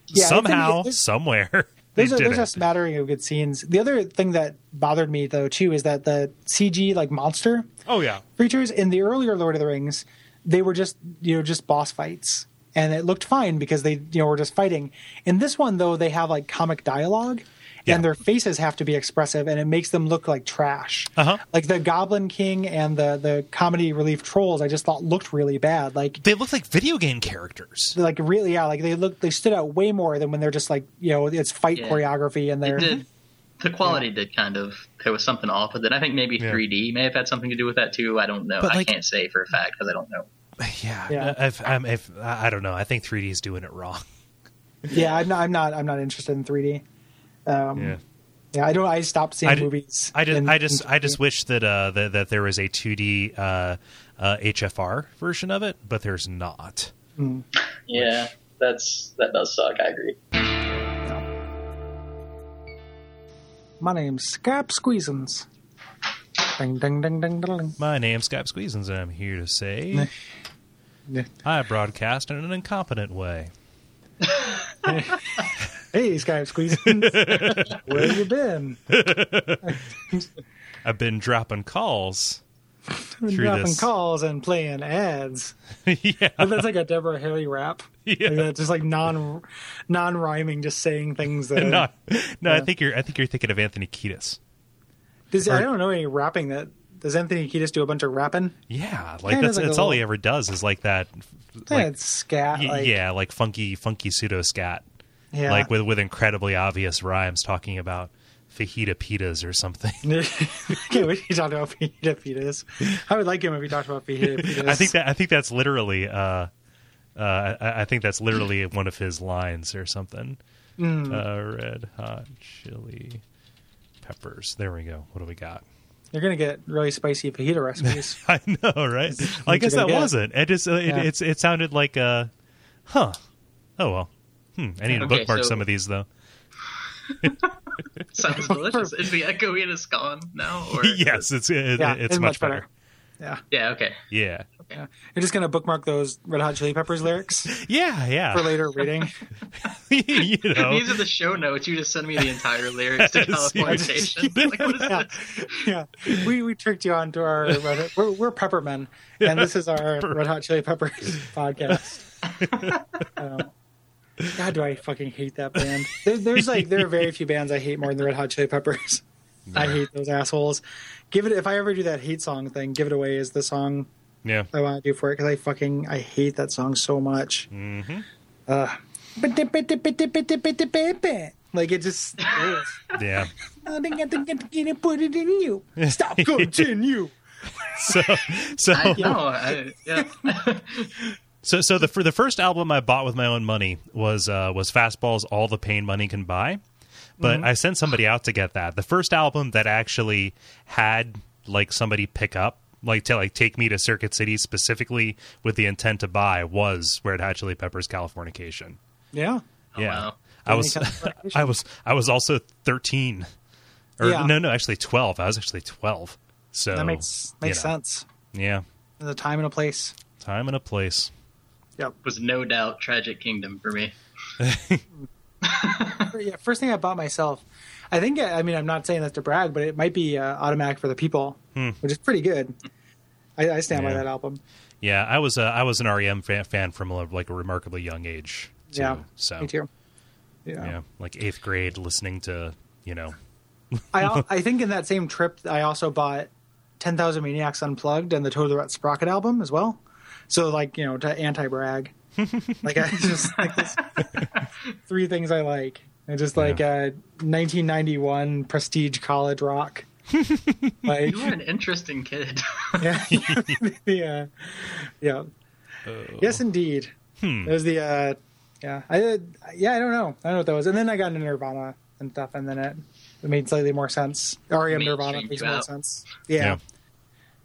Yeah, Somehow, there's- somewhere, there's a, did there's a smattering of good scenes. The other thing that bothered me though too is that the CG like monster oh yeah, creatures in the earlier Lord of the Rings, they were just you know just boss fights, and it looked fine because they you know were just fighting. In this one though, they have like comic dialogue. Yeah. And their faces have to be expressive, and it makes them look like trash. Uh-huh. Like the Goblin King and the the comedy relief trolls, I just thought looked really bad. Like they look like video game characters. like really, yeah, like they look they stood out way more than when they're just like you know it's fight Yeah. choreography and they're did. <laughs> The quality did kind of. There was something off with it. I think maybe Yeah. 3D may have had something to do with that too. I don't know. But, I can't say for a fact because I don't know. Yeah, Yeah. If, I'm, if, I I don't know. I think 3D is doing it wrong. <laughs> yeah. I'm not I'm not I'm not interested in 3D. Um, Yeah. Yeah, I don't. I stopped seeing I ju- movies. I just, in- I just, I just wish that uh, that, that there was a 2D uh, uh, HFR version of it, but there's not. Yeah, that's that does suck. I agree. My name's Scap Squeezins. Ding ding ding ding ding. ding. My name's Skype Squeezins, and I'm here to say <laughs> I broadcast in an incompetent way. <laughs> Hey, Scap Squeezins. <laughs> Where you been? <laughs> I've been dropping calls. Been dropping this. calls and playing ads. yeah, That's like a Deborah Harry rap. Yeah. Like that's just like non non rhyming, just saying things that. no, no. I think you're, I think you're thinking of Anthony Kiedis. Does, or- I don't know any rapping that. Does Anthony Kiedis do a bunch of rapping? Yeah, like that's like, that's all little- he ever does is like that. yeah, Like, it's scat. y- like, yeah, like funky, funky pseudo scat. yeah. like with with incredibly obvious rhymes talking about fajita pitas or something. <laughs> okay, we talked about fajita pitas. I would like him if he talked about fajita pitas. <laughs> I think that I think that's literally uh, uh, I, I think that's literally one of his lines or something. Hmm. Uh, red hot chili peppers. There we go. What do we got? You're gonna get really spicy fajita recipes. <laughs> I know, right? I guess that get. wasn't. It just uh, it, Yeah. it's it sounded like uh, huh. Oh well. Hmm. I need to Okay, bookmark so- some of these though. <laughs> Sounds <laughs> delicious. Is the echo in is gone now? Or yes, it's it, yeah, it's, much better. Yeah, Yeah. Okay. Yeah. Yeah. You're just gonna bookmark those Red Hot Chili Peppers lyrics Yeah, yeah. for later reading. <laughs> you know. These are the show notes. You just send me the entire lyrics to <laughs> Californication. <laughs> Like, what is yeah, this? yeah. We we tricked you onto our Red, we're, we're Peppermen, and this is our Red Hot Chili Peppers podcast. Um, God, do I fucking hate that band? There, there's like there are very few bands I hate more than the Red Hot Chili Peppers. I hate those assholes. Give it if I ever do that hate song thing, give it away is the song Yeah. I want to do for it because I fucking I hate that song so much. Mm-hmm. Uh, like it just. ugh. Yeah. I think I'm gonna put it in you. Stop, <laughs> continue. So so I know. I, yeah. <laughs> so so the for the first album I bought with my own money was uh was Fastball's All the Pain Money Can Buy. But Mm-hmm. I sent somebody out to get that. The first album that actually had like somebody pick up like to like take me to Circuit City specifically with the intent to buy was Red Hot Chili Peppers Californication. Yeah. Oh, yeah. wow. I was <laughs> I was I was also 13. Or Yeah. no, no, actually 12. I was actually 12. So That makes makes you know, sense. Yeah. There's a time and a place. Time and a place. Yep. Was no doubt Tragic Kingdom for me. <laughs> <laughs> yeah, first thing I bought myself. I think I mean I'm not saying this to brag, but it might be uh, Automatic for the People, which is pretty good. I, I stand by Hmm. That album. Yeah, I was uh, I was an REM fan, fan from a, like a remarkably young age. Too, yeah, So me too. Yeah, yeah, like eighth grade, listening to you know. I <laughs> I think in that same trip I also bought Ten Thousand Maniacs Unplugged and the Toad the Wet Sprocket album as well. So like you know to anti brag, <laughs> like I just like this, three things I like. And just like uh, 1991 prestige college rock. <laughs> like You are an interesting kid. <laughs> <laughs> yeah, yeah, yeah. Yes, indeed. Hmm. was the uh, yeah. I yeah. I don't know. I don't know what that was. And then I got into Nirvana and stuff, and then it, it made slightly more sense. REM Mainstreamed Nirvana you makes more out. sense. Yeah. Yeah.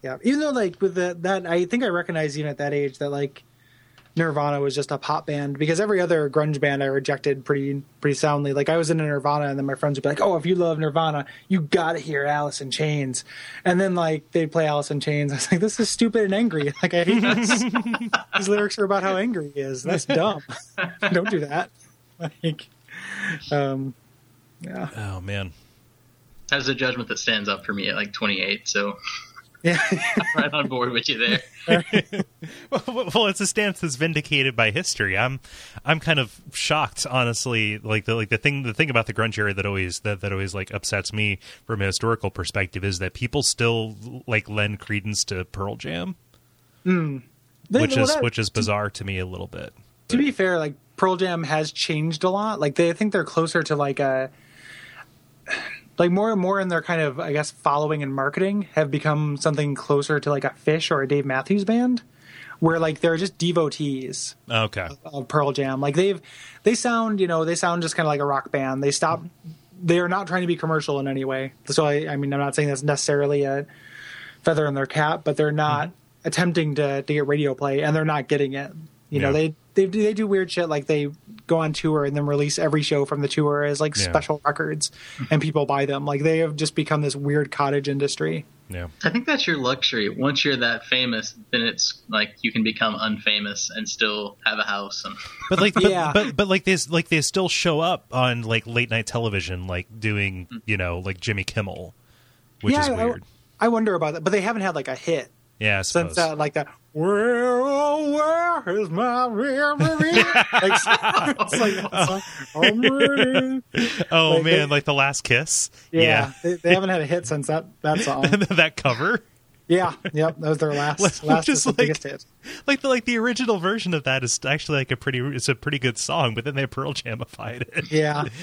yeah, Even though like with the, that, I think I recognized even at that age that like Nirvana was just a pop band because every other grunge band I rejected pretty pretty soundly. Like I was into Nirvana, and then my friends would be like, "Oh, if you love Nirvana, you gotta hear Alice in Chains." And then like they'd play Alice in Chains. <laughs> I was like, "This is stupid and angry. <laughs> Like I hate this. <laughs> These lyrics are about how angry he is. That's dumb. Don't do that." Like, um, yeah, Oh man, That's a judgment that stands up for me at like 28, so yeah, I'm right on board with you there. <laughs> well, well, it's a stance that's vindicated by history. I'm, I'm kind of shocked, honestly. Like the like the thing the thing about the grunge era that always that, that always like upsets me from a historical perspective is that people still like lend credence to Pearl Jam, hmm. They- which well, is that- which is bizarre to me a little bit. to be fair, like Pearl Jam has changed a lot. Like they I think they're closer to like a like more and more in their kind of I guess following and marketing have become something closer to like a Phish or a Dave Matthews band, where like they're just devotees Okay, of Pearl Jam. Like they've they sound you know they sound just kind of like a rock band. They stop. They are not trying to be commercial in any way. So I, I mean I'm not saying that's necessarily a feather in their cap, but they're not mm-hmm. attempting to to get radio play, and they're not getting it. You know they. They do, they do weird shit like they go on tour and then release every show from the tour as like Yeah. special records and people buy them like they have just become this weird cottage industry yeah, I think that's your luxury. Once you're that famous, then it's like you can become unfamous and still have a house. And but like, but, Yeah. but but like they like they still show up on like late night television, like doing you know like Jimmy Kimmel, which yeah is weird. I, wonder about that but they haven't had like a hit yeah, I since suppose. uh, like that where oh where is my memory <laughs> like, it's like oh. I'm ready. oh like, man, they- like the last kiss. yeah, They, they haven't had a hit since that that song <laughs> that cover. yeah yep that was their last Which last and like- biggest hit like the like the original version of that is actually like a pretty it's a pretty good song, but then they Pearl Jamified it. Yeah. Yeah. <laughs>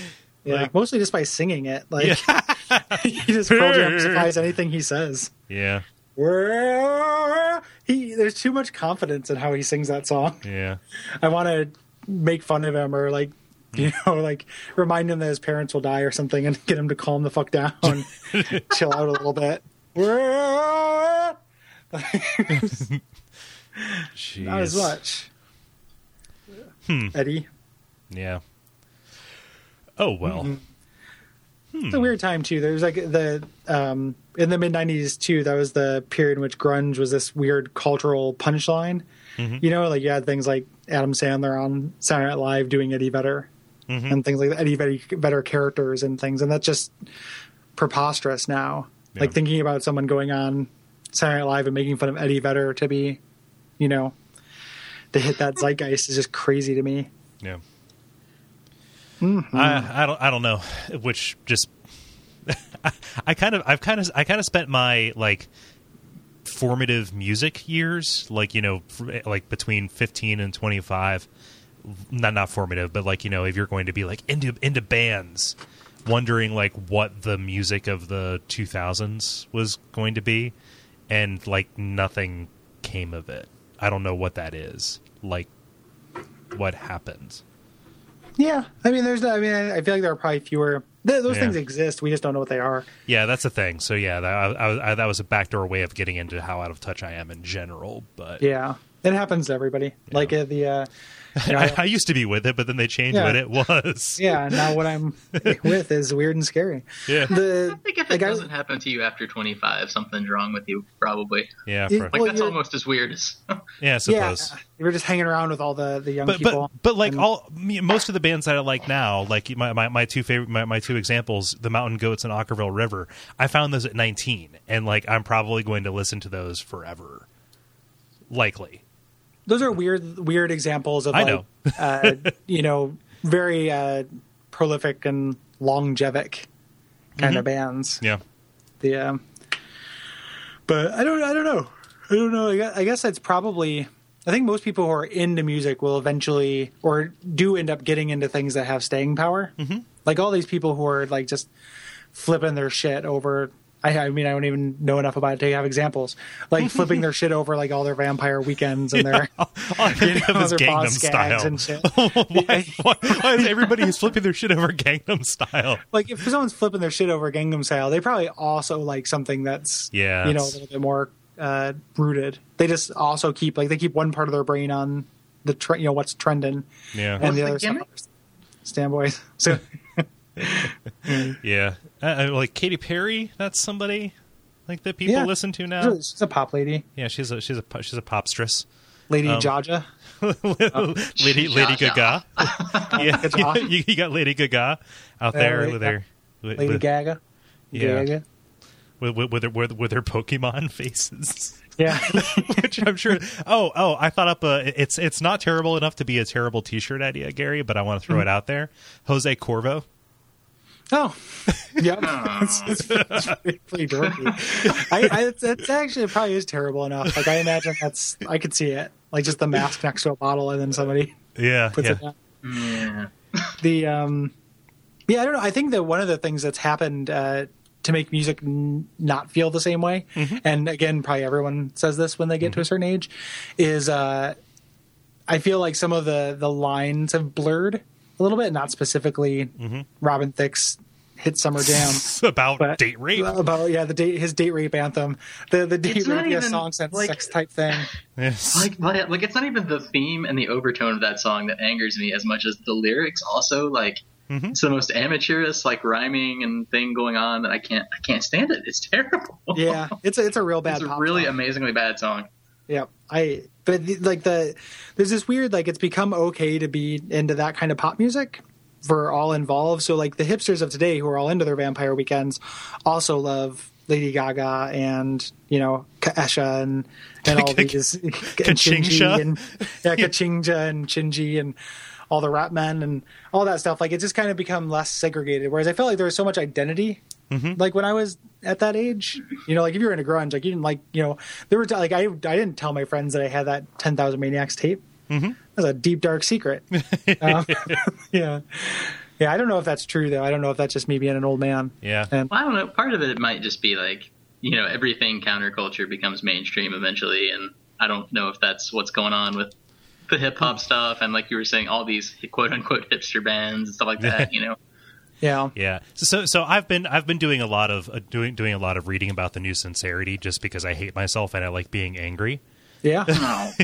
Like- Mostly just by singing it. Like he just Pearl Jamifies anything he says. Yeah, he there's too much confidence in how he sings that song. yeah, I want to make fun of him or like you know like remind him that his parents will die or something and get him to calm the fuck down, <laughs> chill out a little bit. <laughs> Not as much. Hmm. Eddie. Yeah. Oh well. Mm-hmm. Hmm. It's a weird time too. There was like the um, in the mid '90s too. That was the period in which grunge was this weird cultural punchline. Mm-hmm. You know, like you had things like Adam Sandler on Saturday Night Live doing Eddie Vedder mm-hmm. and things like that, Eddie Vedder, Vedder characters and things, and that's just preposterous now. Yeah. Like thinking about someone going on Saturday Night Live and making fun of Eddie Vedder to be, you know, to hit that <laughs> zeitgeist is just crazy to me. Yeah. Mm-hmm. I I don't I don't know, which just I, <laughs> I kind of I've kind of I kind of spent my like formative music years like you know f- like between 15 and 25 not not formative but like you know if you're going to be like into into bands wondering like what the music of the 2000s was going to be and like nothing came of it. I don't know what that is like what happened Yeah, I mean, there's. I mean, I feel like there are probably fewer. Th- those Yeah. things exist. We just don't know what they are. Yeah, that's the thing. So yeah, that, I, I, that was a backdoor way of getting into how out of touch I am in general. But Yeah, it happens to everybody. Like uh, the uh, you know, I, I used to be with it, but then they changed Yeah. what it was. <laughs> yeah. Now what I'm <laughs> with is weird and scary. Yeah. The I think if it like I- doesn't happen to you after 25, something's wrong with you, probably. yeah, Yeah, for- Like Well, that's almost as weird as. <laughs> yeah, I yeah, you were just hanging around with all the the young but people. but but like and- all most of the bands that I like now, like my my, my two favorite my, my two examples, the Mountain Goats and Okkervil River. I found those at 19, and like I'm probably going to listen to those forever. Likely, those are weird weird examples of I like know. uh, you know very uh, prolific and longevic kind of bands. yeah. The um, but I don't I don't know I don't know I guess, I guess it's probably I think most people who are into music will eventually or do end up getting into things that have staying power. Mm-hmm. Like all these people who are like just flipping their shit over. I, I mean, I don't even know enough about it to have examples. Like flipping their <laughs> shit over, like all their vampire weekends and their <laughs> All I can think of is their Gangnam boss gags Style. and shit. <laughs> why, why, why is everybody who's flipping their shit over Gangnam Style? like if someone's flipping their shit over Gangnam Style, they probably also like something that's Yeah, you know, a little bit more uh, rooted. They just also keep like they keep one part of their brain on the tre- you know what's trending, Yeah, and the the other stuff. gimmick? Stand boys. So <laughs> yeah. Uh, uh, like Katy Perry, that's somebody like that people Yeah. listen to now. she's a pop lady, Yeah, she's a she's a she's a popstress. Lady Um, Jaja. <laughs> Lady Lady Gaga. <laughs> yeah, you, you got Lady Gaga out Yeah, there Lady- with her with, Lady with, Gaga. Yeah. Gaga. with, with, with, her, with, with her Pokemon faces. Yeah. Which I'm sure. Oh, oh! I thought up a. It's it's not terrible enough to be a terrible T-shirt idea, Gary. But I want to throw it out there. Jose Corvo. Oh. yeah, <laughs> it's, it's pretty, pretty dorky. I, I, it's, it's actually it probably is terrible enough. Like I imagine that's I could see it. Like just the mask next to a bottle and then somebody Yeah, puts yeah. it down. Yeah. the um yeah i don't know i think that one of the things that's happened uh to make music n- not feel the same way and again probably everyone says this when they get to a certain age is uh i feel like some of the the lines have blurred a little bit not specifically robin thicke's hit summer jam <laughs> about but date rape. about yeah the date his date rape anthem the the date It's rape yeah, even, song sense like- sex type thing <laughs> Yes. Like, like, like, it's not even the theme and the overtone of that song that angers me as much as the lyrics. Also, like, Mhm. it's the most amateurist, like rhyming and thing going on that I can't, I can't stand it. It's terrible. yeah it's a it's a real <laughs> bad it's a really song. amazingly bad song. Yeah, I but like the there's this weird like it's become okay to be into that kind of pop music for all involved. So like the hipsters of today who are all into their vampire weekends also love Lady Gaga and you know Kesha and and all <laughs> these and and yeah <laughs> Kachinja and Shinji and all the rap men and all that stuff. Like it's just kind of become less segregated. Whereas I felt like there was so much identity like when I was at that age, you know, like if you were into grunge, like you didn't like, you know, there were t- like I I didn't tell my friends that I had that Ten Thousand Maniacs tape. Mm-hmm. That's a deep dark secret. <laughs> um, <laughs> yeah, yeah. I don't know if that's true though. I don't know if that's just me being an old man. Yeah. And Well, I don't know. Part of it might just be like, you know, everything counterculture becomes mainstream eventually, and I don't know if that's what's going on with the hip hop stuff and like you were saying, all these quote unquote hipster bands and stuff like that. <laughs> You know, yeah, Yeah. So, so so I've been I've been doing a lot of uh, doing doing a lot of reading about the new sincerity just because I hate myself and I like being angry.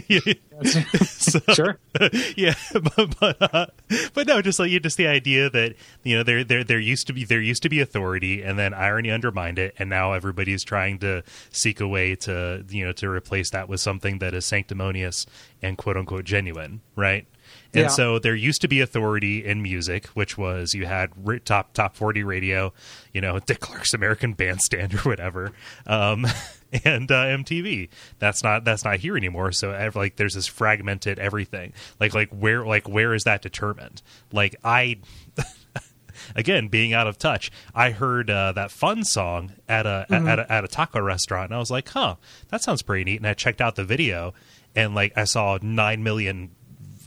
yeah, <laughs> So, <laughs> sure. <laughs> yeah, but but, uh, but no, just like you, just the idea that you know there there there used to be there used to be authority, and then irony undermined it, and now everybody's trying to seek a way to you know to replace that with something that is sanctimonious and quote unquote genuine, right? And Yeah. so there used to be authority in music, which was you had top top forty radio, you know, <laughs> Dick Clark's American Bandstand or whatever, um, <laughs> and uh, MTV. That's not that's not here anymore. So like there's this fragmented everything. Like like where like where is that determined? Like I. <laughs> Again, being out of touch, I heard uh, that fun song at a, at a at a taco restaurant, and I was like, "Huh, that sounds pretty neat." And I checked out the video, and like I saw nine million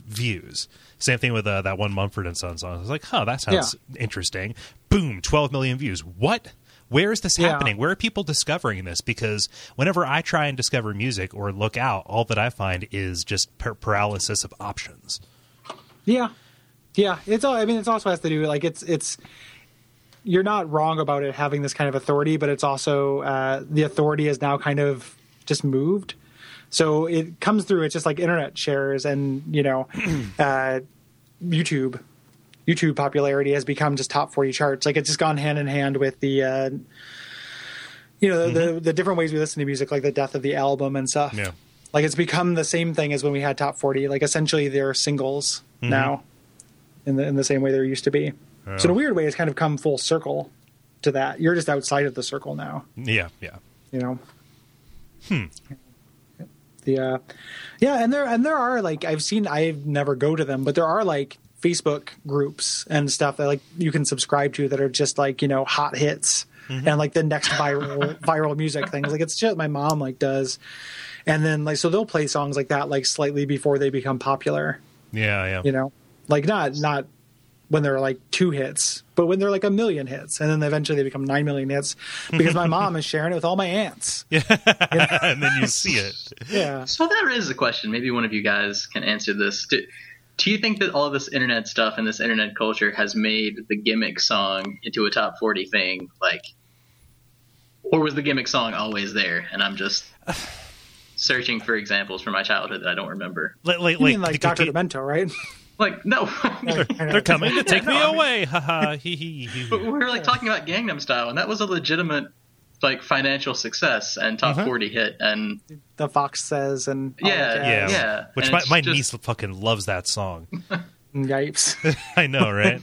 views. Same thing with uh, that one Mumford and Sons song. I was like, huh, that sounds interesting. Boom, 12 million views. What? Where is this Yeah. happening? Where are people discovering this? Because whenever I try and discover music or look out, all that I find is just par- paralysis of options. Yeah, yeah. It's all. I mean, it also has to do like it's it's you're not wrong about it having this kind of authority, but it's also uh, the authority is now kind of just moved. So it comes through. It's just like internet shares and you know, <clears throat> uh, YouTube. YouTube popularity has become just top forty charts. Like it's just gone hand in hand with the, uh, you know, the, the the different ways we listen to music, like the death of the album and stuff. Yeah. Like it's become the same thing as when we had top forty. Like essentially they're singles now, in the in the same way there used to be. So in a weird way, it's kind of come full circle to that. You're just outside of the circle now. Yeah, yeah. You know. Hmm. The uh, yeah, and there and there are like I've seen I never go to them, but there are like Facebook groups and stuff that like you can subscribe to that are just like you know hot hits and like the next viral <laughs> viral music things. Like it's just my mom like does, and then like so they'll play songs like that like slightly before they become popular Yeah, yeah. you know like not not when there are like two hits but when they're like a million hits and then eventually they become nine million hits because my mom is sharing it with all my aunts <laughs> yeah and then you see it. yeah So there is a question. Maybe one of you guys can answer this. Do, do you think that all of this internet stuff and this internet culture has made the gimmick song into a top 40 thing? Like, or was the gimmick song always there and I'm just searching for examples from my childhood that I don't remember? Like, like, you mean like the- dr demento right <laughs> Like, no. They're <laughs> coming to take me away. Ha ha. Hee hee hee. but we were like talking about Gangnam Style, and that was a legitimate like financial success and top Uh-huh. 40 hit. And the fox says and Yeah, Yeah. Yeah, Which and my, my just- niece fucking loves that song. <laughs> yipes <laughs> I know, right?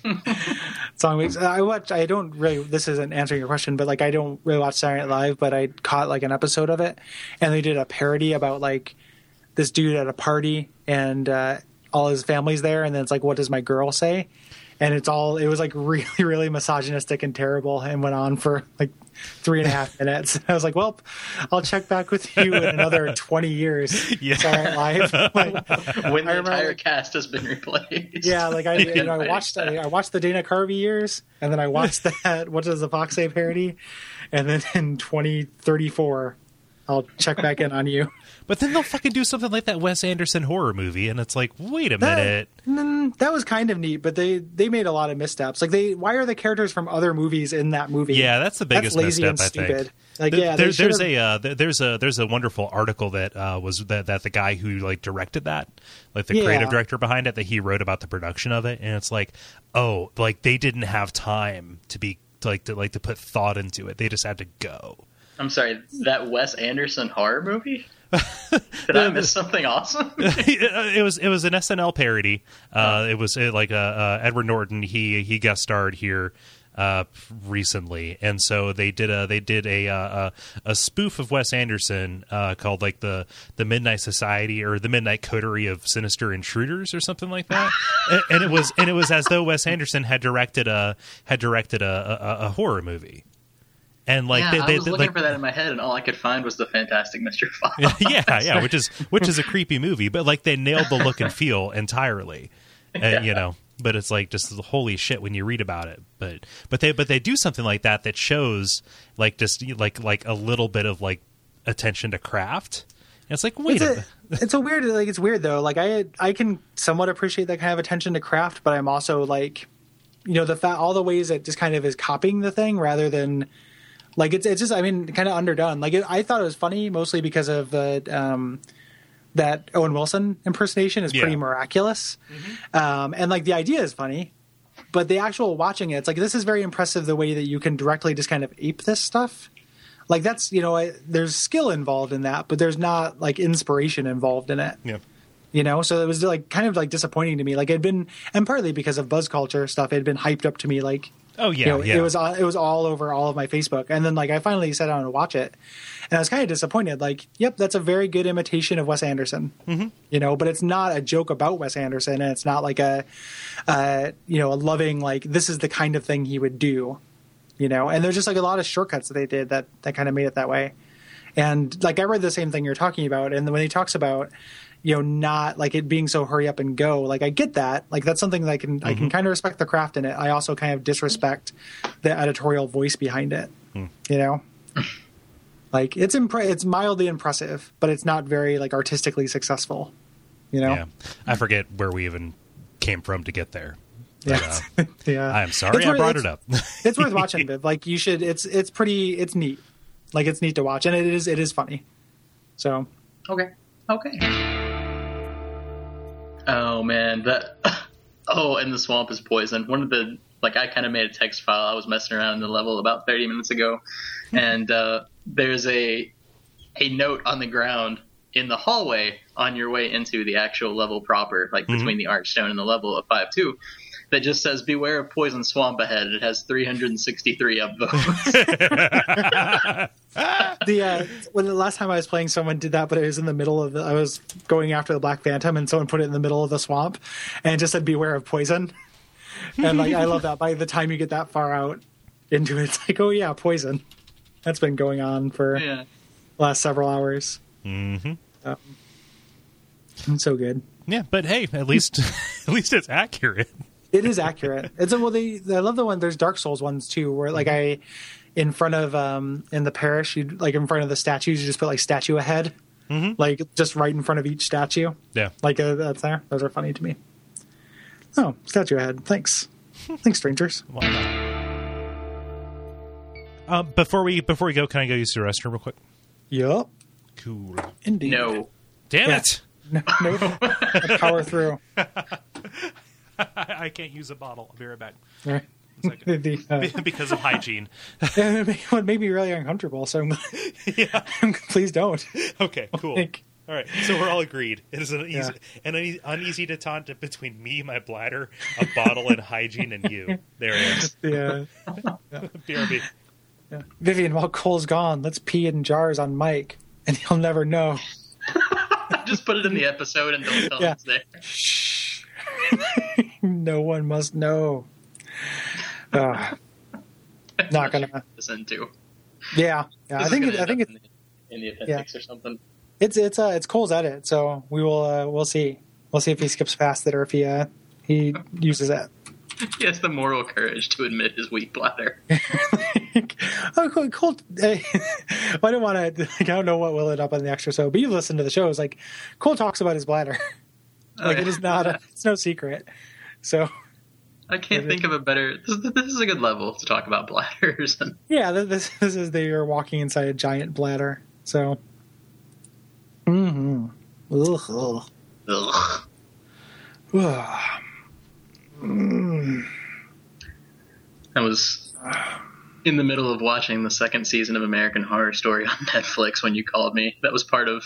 song weeks i watch i don't really this isn't answering your question but like i don't really watch saturday night live but i caught like an episode of it and they did a parody about like this dude at a party and uh all his family's there and then it's like what does my girl say and it's all it was like <laughs> really really misogynistic and terrible and went on for like three and a half <laughs> minutes <laughs> i was like well i'll check back with you in another 20 years Yeah. Saturday live like when the I remember- entire cast has been replaced. yeah, like I, you know, I watched I, I watched the Dana Carvey years, and then I watched that. What does the Fox say parody? And then in 2034, I'll check back in on you. But then they'll fucking do something like that Wes Anderson horror movie, and it's like, wait a minute. Mm, that was kind of neat, but they they made a lot of missteps. Like they, why are the characters from other movies in that movie? Yeah, that's the biggest That's lazy misstep. and I stupid. think. Like, yeah, there- there's should've- a uh, there's a there's a wonderful article that uh, was that that the guy who like directed that, like the Yeah. creative director behind it, that he wrote about the production of it, and it's like, oh, like they didn't have time to be to, like to like to put thought into it. They just had to go. I'm sorry, that Wes Anderson horror movie? <laughs> Did I miss something awesome? <laughs> it was it was an SNL parody. Uh, it was uh, like uh, uh, Edward Norton. He he guest starred here uh, recently, and so they did a they did a uh, a, a spoof of Wes Anderson uh, called like the the Midnight Society or the Midnight Coterie of Sinister Intruders or something like that. <laughs> and, and it was and it was as though Wes Anderson had directed a had directed a, a, a horror movie. And like yeah, they, I was they- looking like, for that in my head, and all I could find was the Fantastic Mr. <laughs> Fox. <laughs> yeah, yeah, which is which is a creepy movie, but like they nailed the look and <laughs> feel entirely, and you know. But it's like just holy shit when you read about it. But but they but they do something like that that shows like just like like a little bit of like attention to craft. And it's like wait it's a, a, minute. it's a weird like it's weird though like i i can somewhat appreciate that kind of attention to craft but i'm also like you know the fa- all the ways it just kind of is copying the thing rather than like it's it's just i mean kind of underdone like it, i thought it was funny mostly because of the um that owen wilson impersonation is Yeah. pretty miraculous um and like the idea is funny but the actual watching it, it's like this is very impressive the way that you can directly just kind of ape this stuff. Like that's you know I, there's skill involved in that, but there's not like inspiration involved in it. yeah. You know, so it was like kind of like disappointing to me. Like it'd been, and partly because of buzz culture stuff, it had been hyped up to me. Like Oh yeah, you know, yeah. it was all- it was all over all of my Facebook, and then like I finally sat down to watch it, and I was kind of disappointed. Like, yep, that's a very good imitation of Wes Anderson, mm-hmm. you know, but it's not a joke about Wes Anderson, and it's not like a, uh, you know, a loving like this is the kind of thing he would do, you know. And there's just like a lot of shortcuts that they did that that kind of made it that way. And like I read the same thing you're talking about, and when he talks about you know not like it being so hurry up and go, like I get that, like that's something that I can I can kind of respect the craft in it. I also kind of disrespect the editorial voice behind it, you know. Like it's impre- it's mildly impressive, but it's not very like artistically successful, you know. Yeah, I forget where we even came from to get there. But, Yeah, uh, <laughs> yeah. I'm sorry It's I worth- brought it up. <laughs> it's worth watching. But like you should, it's it's pretty, it's neat. Like it's neat to watch, and it is it is funny. So Okay. Okay. Oh man, that. <laughs> Oh, and the swamp is poison. One of the like, I kind of made a text file. I was messing around in the level about 30 minutes ago, and uh, there's a a note on the ground in the hallway on your way into the actual level proper, like between the archstone and the level of five two. That just says "Beware of poison swamp ahead." It has 363 of those. <laughs> the uh, when the last time I was playing, someone did that, but it was in the middle of the. I was going after the Black Phantom, and someone put it in the middle of the swamp, and just said "Beware of poison." And like I love that. By the time you get that far out into it, it's like, oh yeah, poison. That's been going on for yeah. the last several hours. hmm It's so good. Yeah, but hey, at least <laughs> at least it's accurate. It is accurate. It's a, well, they, I love the one. There's Dark Souls ones too, where like I, in front of um in the parish, you like in front of the statues, you just put like statue ahead, like just right in front of each statue. Yeah. Like uh, that's there. Those are funny to me. Oh, statue ahead. Thanks, <laughs> thanks, strangers. Why not? Uh, before we before we go, can I go use the restroom real quick? Yup, Cool. indeed. No. Damn Yeah. it! <laughs> no, no. Power through. <laughs> I, <laughs> I can't use a bottle. I'll be right back. Right. second. <laughs> The, uh, <laughs> because of hygiene. it made- it me really uncomfortable. So yeah. please don't. Okay. Cool. Like- All right. So we're all agreed. It is an easy, Yeah. an une- uneasy detente between me, my bladder, a bottle, and hygiene, and you. There it is. Yeah. BRB. Vivian, while Kole's gone, let's pee in jars on Mike, and he'll never know. Just put it in the episode and don't tell Yeah. him it's there. Shh. No one must know. Ah. not gonna. Listen to. Yeah, yeah. I This think it, I think it's in the, appendix or something. it's it's uh it's Kole's edit, so we will uh, we'll see. We'll see if he skips past it or if he uh he uses it. <laughs> He has the moral courage to admit his weak bladder. <laughs> oh, cool. <laughs> I didn't want to. Like, I don't know what will end up on the extra show, but you listen to the show. It's like Cole talks about his bladder. Like it is not. A, <laughs> it's no secret. So I can't think of a better. This, is- this is a good level to talk about bladders. And <laughs> yeah, this this is they are walking inside a giant bladder. So. Mm hmm. Ugh. ugh. Ugh. <sighs> I was in the middle of watching the second season of American Horror Story on <laughs> Netflix when you called me. That was part of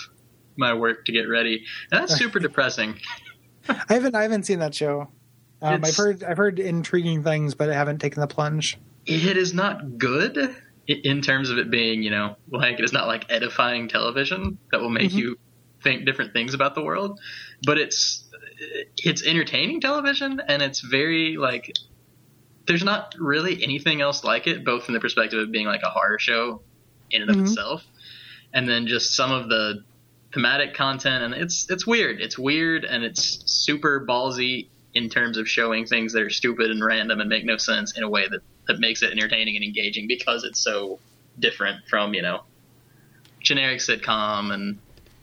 my work to get ready, and that's super depressing. <laughs> I haven't I haven't seen that show. Um, I've heard I've heard intriguing things, but I haven't taken the plunge. It is not good in terms of it being, you know, like it's not like edifying television that will make you think different things about the world, but it's it's entertaining television and it's very like there's not really anything else like it both from the perspective of being like a horror show in and of Mhm. itself and then just some of the thematic content and it's it's weird it's weird and it's super ballsy in terms of showing things that are stupid and random and make no sense in a way that that makes it entertaining and engaging because it's so different from you know generic sitcom and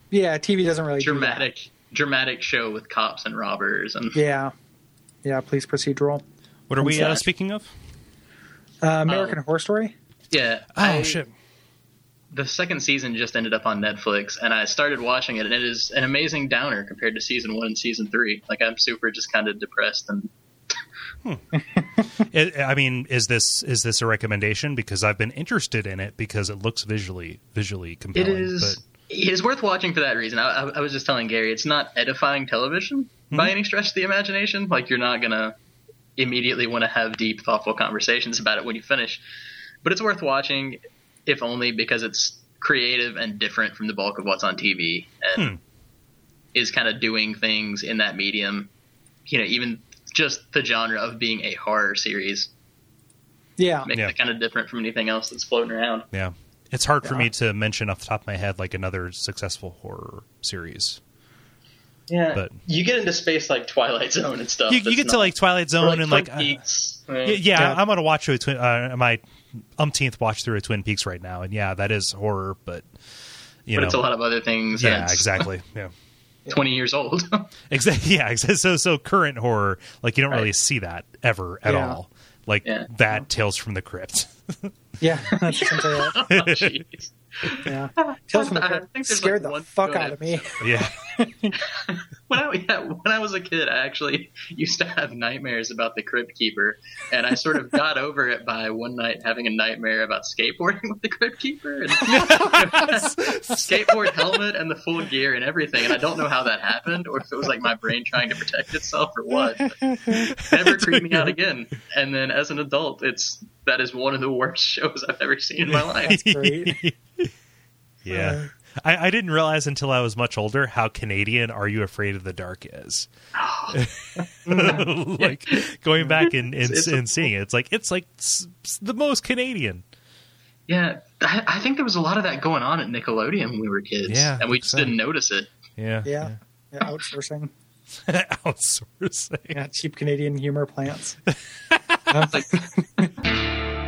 Yeah, TV doesn't really do dramatic dramatic show with cops and robbers and Yeah, yeah. Police procedural. What are we uh, speaking of? Uh, American Horror Story. yeah Oh I- shit! The second season just ended up on Netflix, and I started watching it, and it is an amazing downer compared to season one and season three. Like I'm super just kind of depressed, and hmm. <laughs> It, I mean, is this is this a recommendation? Because I've been interested in it because it looks visually visually it compelling. is But it is worth watching for that reason. I, I, I was just telling Gary, it's not edifying television mm-hmm. by any stretch of the imagination. Like you're not gonna immediately want to have deep, thoughtful conversations about it when you finish, but it's worth watching, if only because it's creative and different from the bulk of what's on TV, and Hmm. is kind of doing things in that medium. You know, even just the genre of being a horror series Yeah, makes Yeah. it kind of different from anything else that's floating around. yeah, it's hard for me to mention off the top of my head like another successful horror series. Yeah, But- you get into space like Twilight Zone and stuff. You, you that's get to like Twilight or, Zone and like uh, yeah, yeah, Yeah. I'm gonna watch a twin, uh, my umpteenth watch through a Twin Peaks right now, and yeah, that is horror, but you but know, it's a lot of other things. yeah, exactly, <laughs> yeah. 20 years old. <laughs> Exactly. <laughs> Yeah. Exactly. So so current horror, like you don't really see that ever at Yeah. all. Like Yeah. that Tales from the Crypt. Yeah, that's essentially it. oh, jeez. <laughs> Yeah, Tales from the I think scared like, the one fuck out of me. yeah. <laughs> When I, yeah, when I was a kid, I actually used to have nightmares about the Crypt Keeper, and I sort of got over it by one night having a nightmare about skateboarding <laughs> with the Crypt Keeper, and skateboard helmet and the full gear and everything. And I don't know how that happened, or if it was like my brain trying to protect itself or what. but Never creeped me out again. And then as an adult, it's that is one of the worst <laughs> shows I've ever seen in my <laughs> life. Great. <laughs> Yeah. Uh-huh. I, I didn't realize until I was much older how Canadian Are You Afraid of the Dark is. Oh. like going back and, and, It's- it's a- and seeing it, it's like it's like s- s- the most Canadian. Yeah, I, I think there was a lot of that going on at Nickelodeon when we were kids, Yeah, and we just so. didn't notice it. Yeah. Yeah, yeah, outsourcing. Outsourcing. Yeah, cheap Canadian humor plants like <laughs>